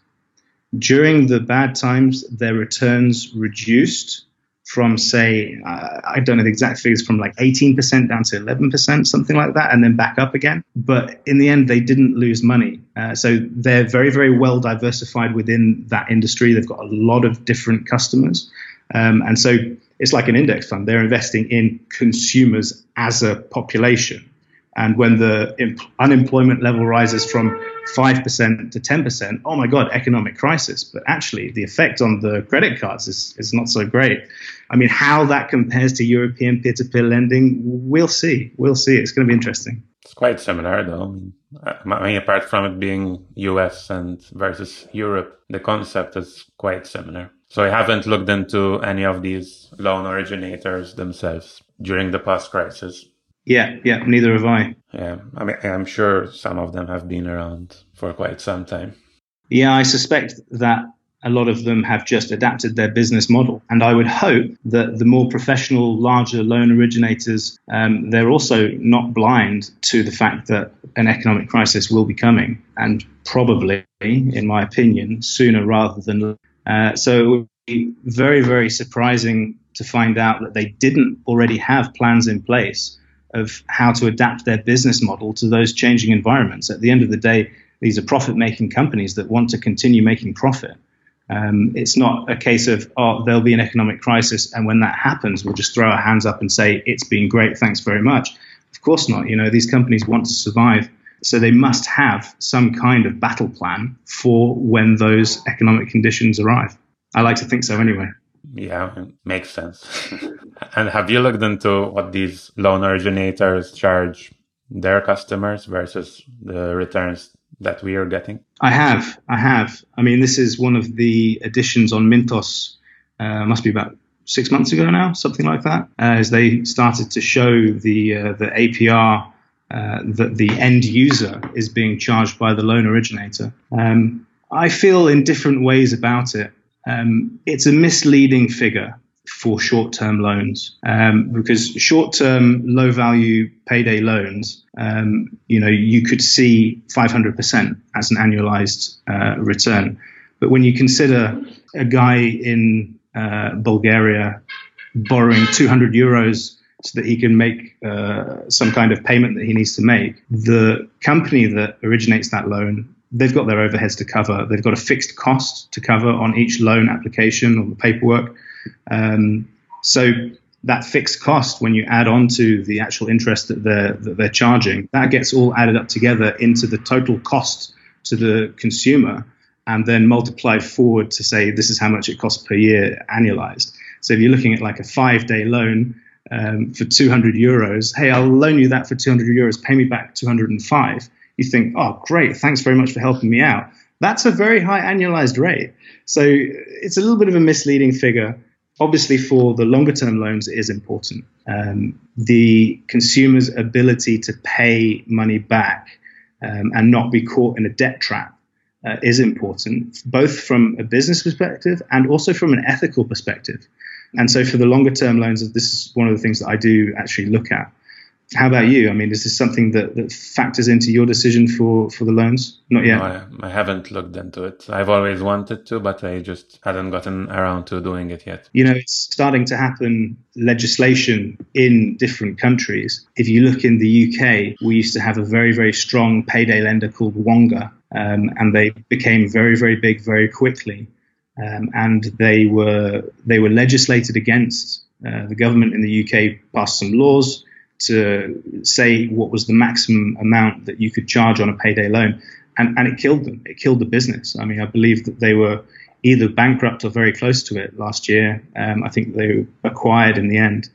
Speaker 3: During the bad times, their returns reduced from, say, uh, I don't know the exact figures, from like 18% down to 11%, something like that, and then back up again. But in the end, they didn't lose money. Uh, so they're very, very well diversified within that industry. They've got a lot of different customers. Um, and so it's like an index fund. They're investing in consumers as a population. And when the imp- unemployment level rises from 5% to 10%, oh my God, economic crisis. But actually, the effect on the credit cards is, is not so great. I mean, how that compares to European peer to peer lending, we'll see. We'll see. It's going to be interesting.
Speaker 2: It's quite similar, though. I mean, apart from it being US and versus Europe, the concept is quite similar. So I haven't looked into any of these loan originators themselves during the past crisis.
Speaker 3: Yeah, yeah, neither have I.
Speaker 2: Yeah, I mean, I'm sure some of them have been around for quite some time.
Speaker 3: Yeah, I suspect that a lot of them have just adapted their business model. And I would hope that the more professional, larger loan originators, um, they're also not blind to the fact that an economic crisis will be coming, and probably, in my opinion, sooner rather than. Uh, so it would be very, very surprising to find out that they didn't already have plans in place of how to adapt their business model to those changing environments. At the end of the day, these are profit making companies that want to continue making profit. Um, it's not a case of, oh, there'll be an economic crisis, and when that happens, we'll just throw our hands up and say, it's been great, thanks very much. Of course not. You know, these companies want to survive, so they must have some kind of battle plan for when those economic conditions arrive. I like to think so anyway.
Speaker 2: Yeah, makes sense. and have you looked into what these loan originators charge their customers versus the returns that we are getting?
Speaker 3: I have. I have. I mean, this is one of the additions on Mintos, uh, must be about six months ago now, something like that, uh, as they started to show the, uh, the APR uh, that the end user is being charged by the loan originator. Um, I feel in different ways about it. Um, it's a misleading figure for short-term loans um, because short-term, low-value payday loans, um, you know, you could see 500% as an annualized uh, return. But when you consider a guy in uh, Bulgaria borrowing 200 euros so that he can make uh, some kind of payment that he needs to make, the company that originates that loan they've got their overheads to cover. They've got a fixed cost to cover on each loan application or the paperwork. Um, so that fixed cost, when you add on to the actual interest that they're that they're charging, that gets all added up together into the total cost to the consumer, and then multiplied forward to say this is how much it costs per year annualized. So if you're looking at like a five-day loan um, for 200 euros, hey, I'll loan you that for 200 euros, pay me back 205 you think, oh, great, thanks very much for helping me out. That's a very high annualized rate. So it's a little bit of a misleading figure. Obviously, for the longer term loans, it is important. Um, the consumer's ability to pay money back um, and not be caught in a debt trap uh, is important, both from a business perspective and also from an ethical perspective. And so, for the longer term loans, this is one of the things that I do actually look at. How about you? I mean, is this something that, that factors into your decision for, for the loans? Not yet.
Speaker 2: No, I, I, haven't looked into it. I've always wanted to, but I just hadn't gotten around to doing it yet.
Speaker 3: You know, it's starting to happen legislation in different countries. If you look in the UK, we used to have a very, very strong payday lender called Wonga, um, and they became very, very big very quickly. Um, and they were they were legislated against. Uh, the government in the UK passed some laws to say what was the maximum amount that you could charge on a payday loan. And, and it killed them. It killed the business. I mean, I believe that they were either bankrupt or very close to it last year. Um, I think they were acquired in the end.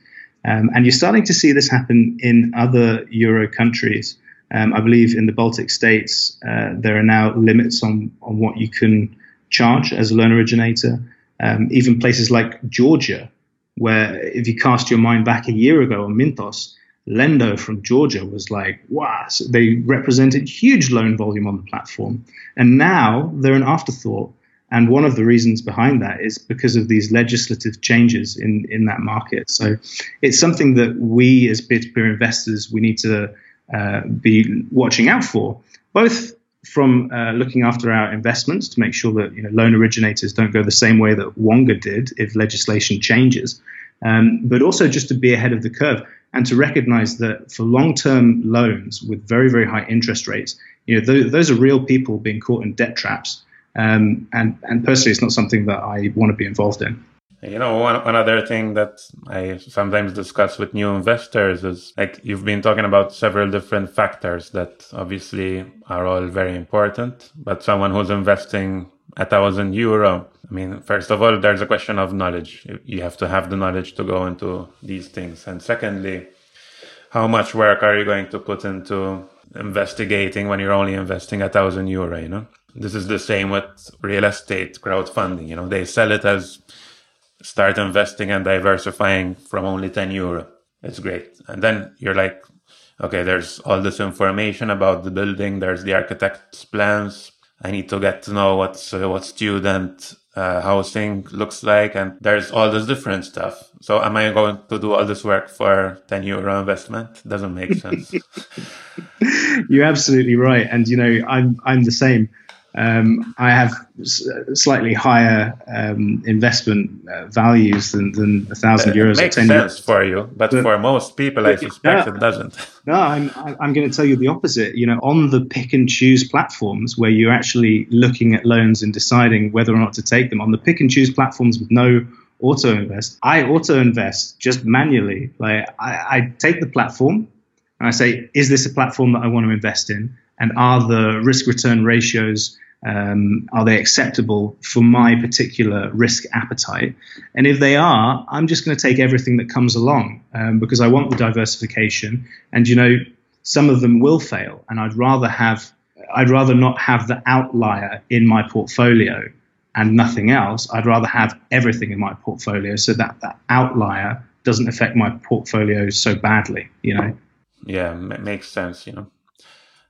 Speaker 3: Um, and you're starting to see this happen in other Euro countries. Um, I believe in the Baltic states, uh, there are now limits on, on what you can charge as a loan originator. Um, even places like Georgia, where if you cast your mind back a year ago on Mintos, Lendo from Georgia was like, wow, so they represented huge loan volume on the platform. And now they're an afterthought. And one of the reasons behind that is because of these legislative changes in, in that market. So it's something that we as peer-to-peer investors, we need to uh, be watching out for, both from uh, looking after our investments to make sure that you know, loan originators don't go the same way that Wonga did if legislation changes, um, but also just to be ahead of the curve and to recognize that for long-term loans with very very high interest rates, you know th- those are real people being caught in debt traps. Um, and and personally, it's not something that I want to be involved in.
Speaker 2: You know, one, one other thing that I sometimes discuss with new investors is like you've been talking about several different factors that obviously are all very important, but someone who's investing a thousand euro, I mean, first of all, there's a question of knowledge. You have to have the knowledge to go into these things. And secondly, how much work are you going to put into investigating when you're only investing a thousand euro, you know? This is the same with real estate crowdfunding. You know, they sell it as start investing and diversifying from only 10 euro. It's great. And then you're like, okay, there's all this information about the building. There's the architect's plans. I need to get to know what's, uh, what student uh, housing looks like. And there's all this different stuff. So am I going to do all this work for 10 euro investment? Doesn't make sense.
Speaker 3: You're absolutely right. And, you know, I'm, I'm the same. Um, I have slightly higher um, investment uh, values than, than a thousand euros.
Speaker 2: It makes sense for you, but, but, for most people, I suspect no, it doesn't.
Speaker 3: No, I'm I'm going to tell you the opposite. You know, on the pick and choose platforms where you're actually looking at loans and deciding whether or not to take them, on the pick and choose platforms with no auto invest, I auto invest just manually. Like I, I take the platform and I say, is this a platform that I want to invest in? And are the risk return ratios um, are they acceptable for my particular risk appetite? And if they are, I'm just going to take everything that comes along um, because I want the diversification. And you know, some of them will fail, and I'd rather have I'd rather not have the outlier in my portfolio and nothing else. I'd rather have everything in my portfolio so that that outlier doesn't affect my portfolio so badly. You know.
Speaker 2: Yeah, it makes sense. You know.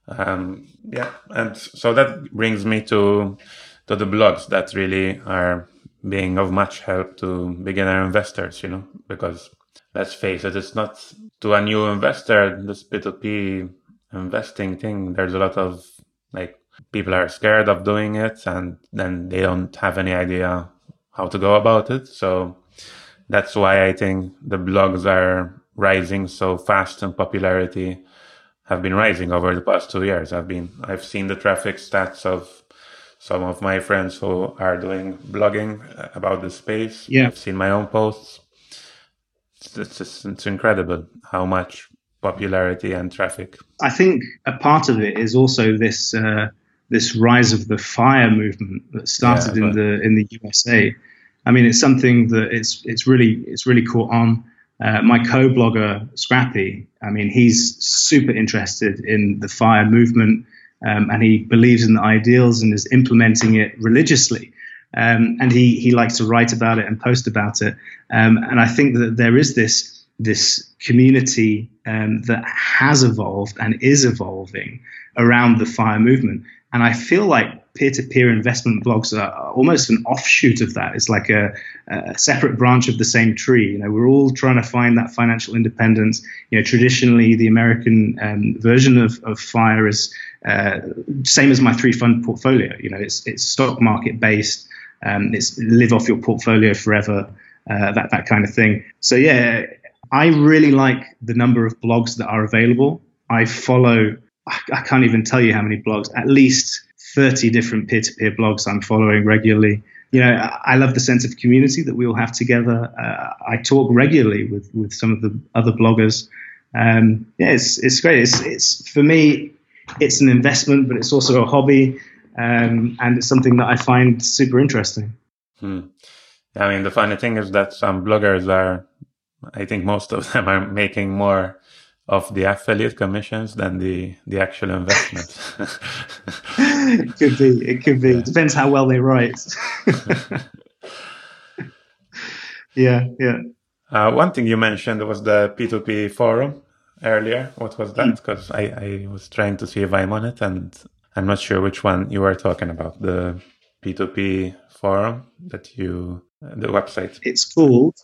Speaker 2: Um, yeah, and so that brings me to to the blogs that really are being of much help to beginner investors. You know, because let's face it, it's not to a new investor this P2P investing thing. There's a lot of like people are scared of doing it, and then they don't have any idea how to go about it. So that's why I think the blogs are rising so fast in popularity have been rising over the past two years. I've been I've seen the traffic stats of some of my friends who are doing blogging about the space.
Speaker 3: Yeah,
Speaker 2: I've seen my own posts. It's, it's, just, it's incredible how much popularity and traffic.
Speaker 3: I think a part of it is also this uh, this rise of the fire movement that started yeah, in the in the USA. I mean, it's something that it's it's really it's really caught on. Uh, my co-blogger Scrappy, I mean, he's super interested in the fire movement, um, and he believes in the ideals and is implementing it religiously. Um, and he he likes to write about it and post about it. Um, and I think that there is this this community um, that has evolved and is evolving around the fire movement. And I feel like peer-to-peer investment blogs are almost an offshoot of that. It's like a, a, separate branch of the same tree. You know, we're all trying to find that financial independence. You know, traditionally the American um, version of, of FIRE is uh, same as my three fund portfolio. You know, it's it's stock market based. Um, it's live off your portfolio forever. Uh, that that kind of thing. So yeah, I really like the number of blogs that are available. I follow I can't even tell you how many blogs, at least 30 different peer to peer blogs I'm following regularly. You know, I love the sense of community that we all have together. Uh, I talk regularly with, with some of the other bloggers. Um, yeah, it's, it's great. It's, it's, for me, it's an investment, but it's also a hobby. Um, and it's something that I find super interesting.
Speaker 2: Hmm. I mean, the funny thing is that some bloggers are, I think most of them are making more of the affiliate commissions than the the actual investment.
Speaker 3: it could be. It could be. Yeah. Depends how well they write. yeah, yeah.
Speaker 2: Uh, one thing you mentioned was the P2P forum earlier. What was that? Because mm. I, I was trying to see if I'm on it, and I'm not sure which one you were talking about. The P2P forum that you the website?
Speaker 3: It's called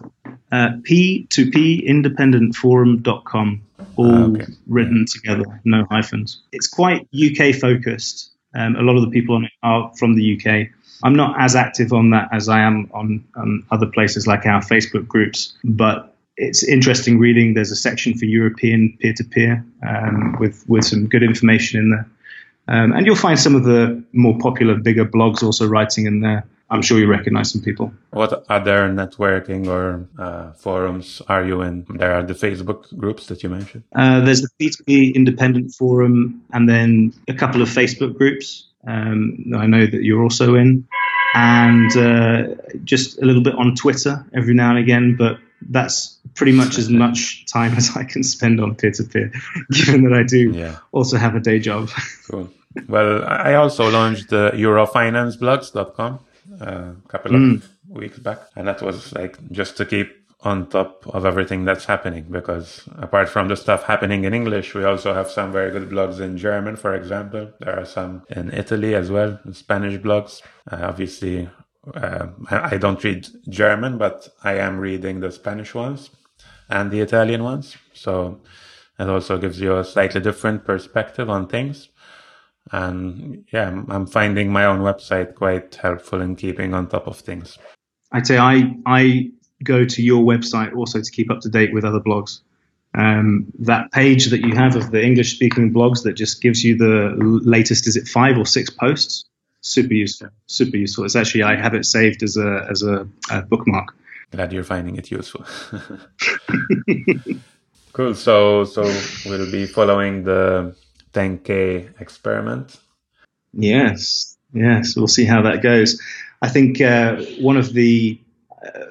Speaker 3: uh, p2pindependentforum.com, all ah, okay. written together, no hyphens. It's quite UK focused. Um, a lot of the people on it are from the UK. I'm not as active on that as I am on, on other places like our Facebook groups, but it's interesting reading. There's a section for European peer-to-peer um, with with some good information in there, um, and you'll find some of the more popular, bigger blogs also writing in there. I'm sure you recognize some people.
Speaker 2: What other networking or uh, forums are you in? There are the Facebook groups that you mentioned.
Speaker 3: Uh, there's the P2P Independent Forum, and then a couple of Facebook groups. Um, I know that you're also in, and uh, just a little bit on Twitter every now and again. But that's pretty much as much time as I can spend on peer-to-peer, given that I do yeah. also have a day job.
Speaker 2: Cool. Well, I also launched EuroFinanceBlogs.com a couple mm. of weeks back, and that was like just to keep on top of everything that's happening because apart from the stuff happening in English, we also have some very good blogs in German, for example. There are some in Italy as well, Spanish blogs. Uh, obviously, uh, I don't read German, but I am reading the Spanish ones and the Italian ones. So it also gives you a slightly different perspective on things. And yeah, I'm finding my own website quite helpful in keeping on top of things.
Speaker 3: I'd say I I go to your website also to keep up to date with other blogs. Um, that page that you have of the English speaking blogs that just gives you the latest, is it five or six posts? Super useful. Super useful. It's actually I have it saved as a as a, a bookmark.
Speaker 2: Glad you're finding it useful. cool. So so we'll be following the 10K experiment?
Speaker 3: Yes, yes. We'll see how that goes. I think uh, one of the uh,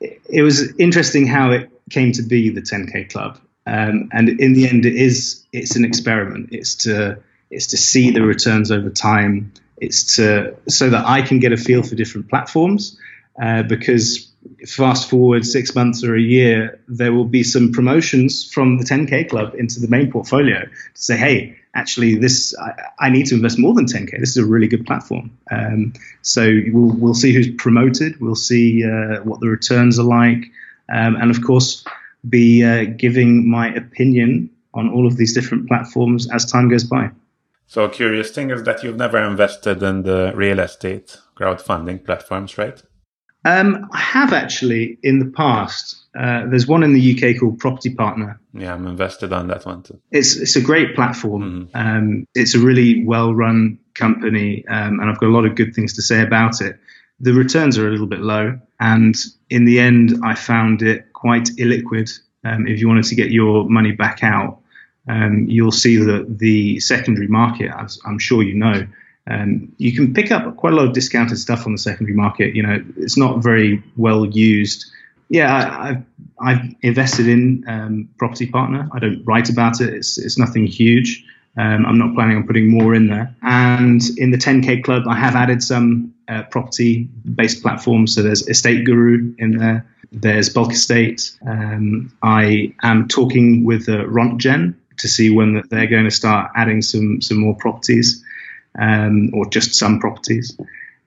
Speaker 3: it was interesting how it came to be the 10K Club, um, and in the end, it is it's an experiment. It's to it's to see the returns over time. It's to so that I can get a feel for different platforms uh, because fast forward six months or a year, there will be some promotions from the 10K club into the main portfolio to say, hey, actually, this I, I need to invest more than 10K. This is a really good platform. Um, so we'll, we'll see who's promoted. We'll see uh, what the returns are like. Um, and of course, be uh, giving my opinion on all of these different platforms as time goes by.
Speaker 2: So, a curious thing is that you've never invested in the real estate crowdfunding platforms, right?
Speaker 3: Um, I have actually in the past. Uh, there's one in the UK called Property Partner.
Speaker 2: Yeah, I'm invested on that one too.
Speaker 3: It's it's a great platform. Mm-hmm. Um, it's a really well run company, um, and I've got a lot of good things to say about it. The returns are a little bit low, and in the end, I found it quite illiquid. Um, if you wanted to get your money back out, um, you'll see that the secondary market, as I'm sure you know, um, you can pick up quite a lot of discounted stuff on the secondary market. You know, it's not very well used. Yeah, I, have I've invested in um, Property Partner. I don't write about it. It's it's nothing huge. Um, I'm not planning on putting more in there. And in the 10K Club, I have added some uh, property-based platforms. So there's Estate Guru in there. There's Bulk Estate. Um, I am talking with uh, Rontgen to see when they're going to start adding some some more properties um, or just some properties.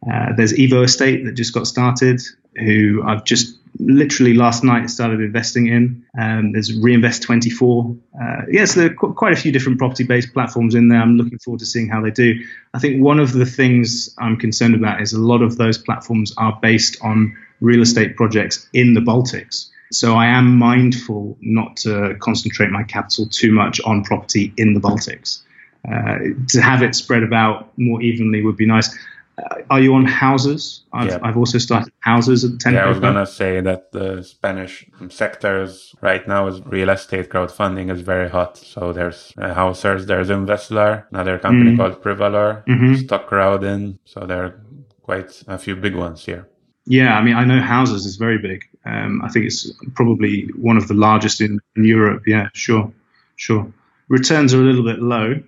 Speaker 3: Uh, there's Evo Estate that just got started, who I've just literally last night started investing in. Um, there's Reinvest 24. Uh, yes, there are qu- quite a few different property based platforms in there. I'm looking forward to seeing how they do. I think one of the things I'm concerned about is a lot of those platforms are based on real estate projects in the Baltics. So I am mindful not to concentrate my capital too much on property in the Baltics. Uh, to have it spread about more evenly would be nice. Uh, are you on Housers? I've, yeah. I've also started Housers at the 10
Speaker 2: Yeah, I was going to say that the Spanish sectors right now is real estate crowdfunding is very hot. So there's uh, Housers, there's Investlar, another company mm. called Privalor, mm-hmm. Stock Crowding. So there are quite a few big ones here.
Speaker 3: Yeah, I mean, I know Housers is very big. Um, I think it's probably one of the largest in, in Europe. Yeah, sure. sure. Returns are a little bit low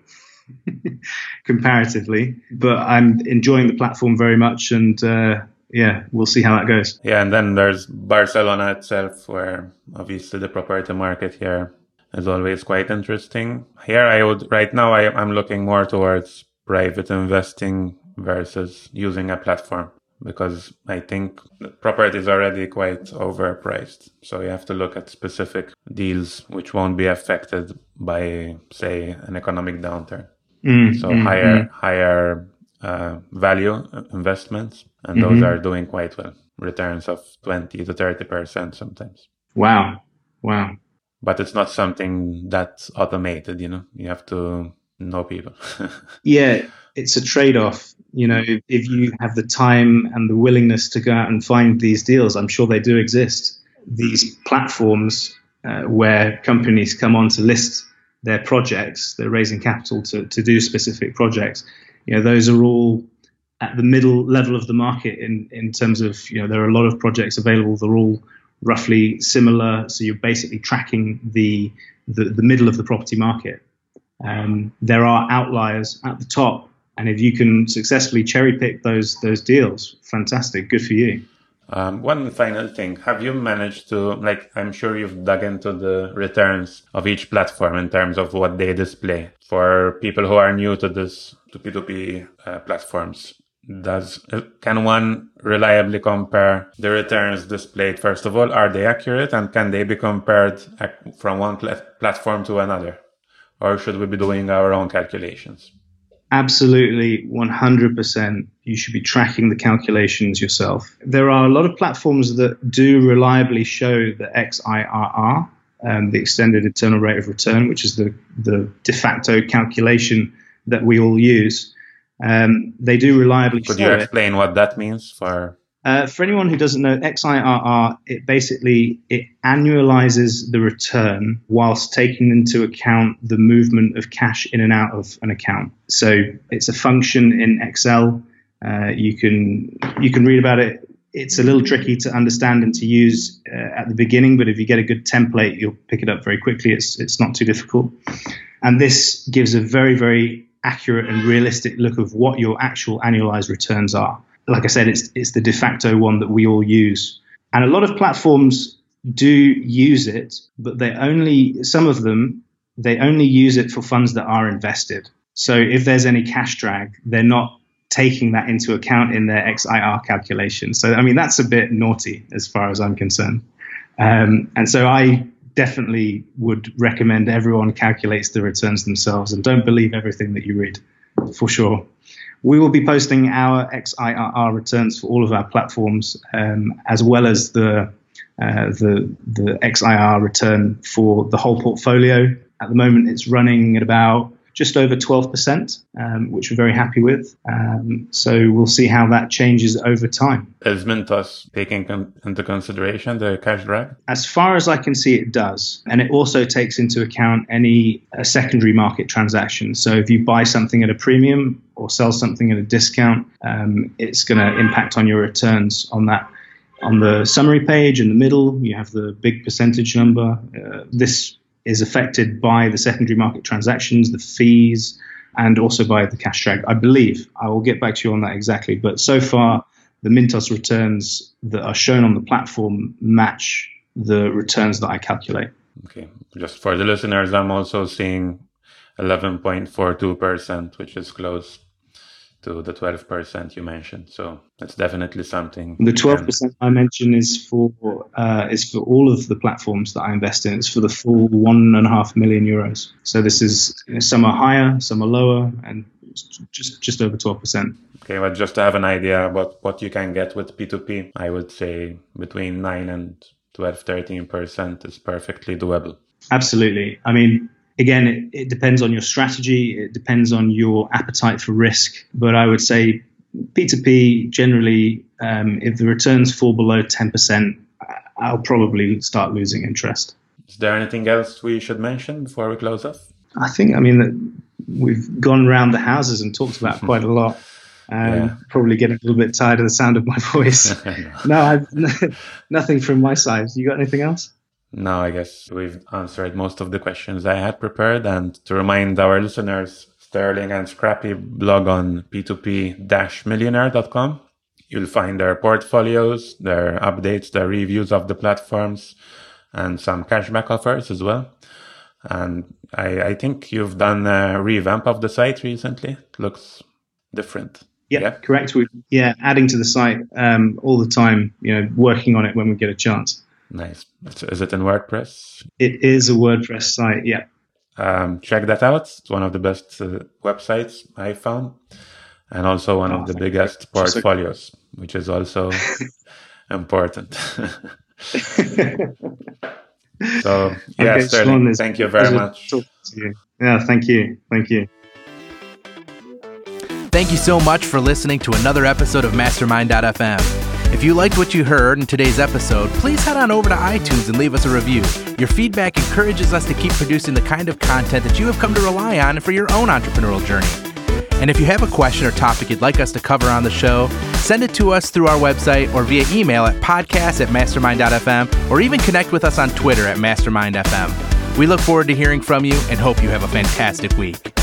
Speaker 3: comparatively, but I'm enjoying the platform very much, and uh, yeah, we'll see how that goes.
Speaker 2: Yeah, and then there's Barcelona itself, where obviously the property market here is always quite interesting. Here, I would right now I, I'm looking more towards private investing versus using a platform because I think property is already quite overpriced. So you have to look at specific deals which won't be affected by, say, an economic downturn. Mm, so mm, higher mm. higher uh, value investments, and mm-hmm. those are doing quite well. Returns of twenty to thirty percent sometimes.
Speaker 3: Wow, wow!
Speaker 2: But it's not something that's automated. You know, you have to know people.
Speaker 3: yeah, it's a trade-off. You know, if, if you have the time and the willingness to go out and find these deals, I'm sure they do exist. These platforms uh, where companies come on to list their projects, they're raising capital to, to do specific projects. You know, those are all at the middle level of the market in, in terms of, you know, there are a lot of projects available. They're all roughly similar. So you're basically tracking the, the, the middle of the property market. Um, there are outliers at the top and if you can successfully cherry pick those those deals, fantastic, good for you.
Speaker 2: Um, one final thing: Have you managed to like? I'm sure you've dug into the returns of each platform in terms of what they display for people who are new to this to P2P uh, platforms. Does uh, can one reliably compare the returns displayed? First of all, are they accurate, and can they be compared from one pl- platform to another, or should we be doing our own calculations?
Speaker 3: Absolutely 100% you should be tracking the calculations yourself. There are a lot of platforms that do reliably show the XIRR, um, the extended internal rate of return, which is the, the de facto calculation that we all use. Um, they do reliably
Speaker 2: Could you explain
Speaker 3: it.
Speaker 2: what that means for
Speaker 3: uh, for anyone who doesn't know, XIRR it basically it annualizes the return whilst taking into account the movement of cash in and out of an account. So it's a function in Excel. Uh, you can you can read about it. It's a little tricky to understand and to use uh, at the beginning, but if you get a good template, you'll pick it up very quickly. It's it's not too difficult, and this gives a very very accurate and realistic look of what your actual annualized returns are like I said, it's it's the de facto one that we all use, and a lot of platforms do use it, but they only some of them they only use it for funds that are invested. So if there's any cash drag, they're not taking that into account in their XIRR calculation. So I mean that's a bit naughty as far as I'm concerned. Um, and so I definitely would recommend everyone calculates the returns themselves and don't believe everything that you read, for sure. We will be posting our XIRR returns for all of our platforms, um, as well as the uh, the the XIRR return for the whole portfolio. At the moment, it's running at about just over 12%, um, which we're very happy with. Um, so we'll see how that changes over time.
Speaker 2: Is Mintos taking con- into consideration the cash drag?
Speaker 3: As far as I can see, it does. And it also takes into account any uh, secondary market transactions. So if you buy something at a premium or sell something at a discount, um, it's going to impact on your returns on that on the summary page in the middle, you have the big percentage number. Uh, this is affected by the secondary market transactions, the fees, and also by the cash drag. I believe I will get back to you on that exactly. But so far, the Mintos returns that are shown on the platform match the returns that I calculate.
Speaker 2: Okay. Just for the listeners, I'm also seeing 11.42%, which is close to the 12% you mentioned. So that's definitely something.
Speaker 3: The 12% I mentioned is for uh, is for all of the platforms that I invest in. It's for the full one and a half million euros. So this is you know, some are higher, some are lower, and just just over 12%.
Speaker 2: Okay, but just to have an idea about what you can get with P2P, I would say between 9 and 12, 13% is perfectly doable.
Speaker 3: Absolutely. I mean, again, it, it, depends on your strategy, it depends on your appetite for risk. But I would say P2P generally, um, if the returns fall below 10%, I'll probably start losing interest.
Speaker 2: Is there anything else we should mention before we close off?
Speaker 3: I think, I mean, we've gone around the houses and talked about quite a lot. Um, yeah. Probably getting a little bit tired of the sound of my voice. no, I've, nothing from my side. You got anything else?
Speaker 2: Now, I guess we've answered most of the questions I had prepared. And to remind our listeners, Sterling and Scrappy blog on p2p-millionaire.com. You'll find their portfolios, their updates, their reviews of the platforms, and some cashback offers as well. And I, I think you've done a revamp of the site recently. It looks different.
Speaker 3: Yeah, yeah. correct. We yeah, adding to the site um, all the time. You know, working on it when we get a chance.
Speaker 2: Nice. Is it in WordPress?
Speaker 3: It is a WordPress site. Yeah.
Speaker 2: Um, check that out. It's one of the best uh, websites I found, and also one oh, of the biggest you. portfolios, so which is also important. so yeah, okay, Sterling, thank you very much. You.
Speaker 3: Yeah, thank you, thank you.
Speaker 4: Thank you so much for listening to another episode of Mastermind.fm. If you liked what you heard in today's episode, please head on over to iTunes and leave us a review. Your feedback encourages us to keep producing the kind of content that you have come to rely on for your own entrepreneurial journey. And if you have a question or topic you'd like us to cover on the show, send it to us through our website or via email at podcast at mastermind.fm or even connect with us on Twitter at mastermindfm. We look forward to hearing from you and hope you have a fantastic week.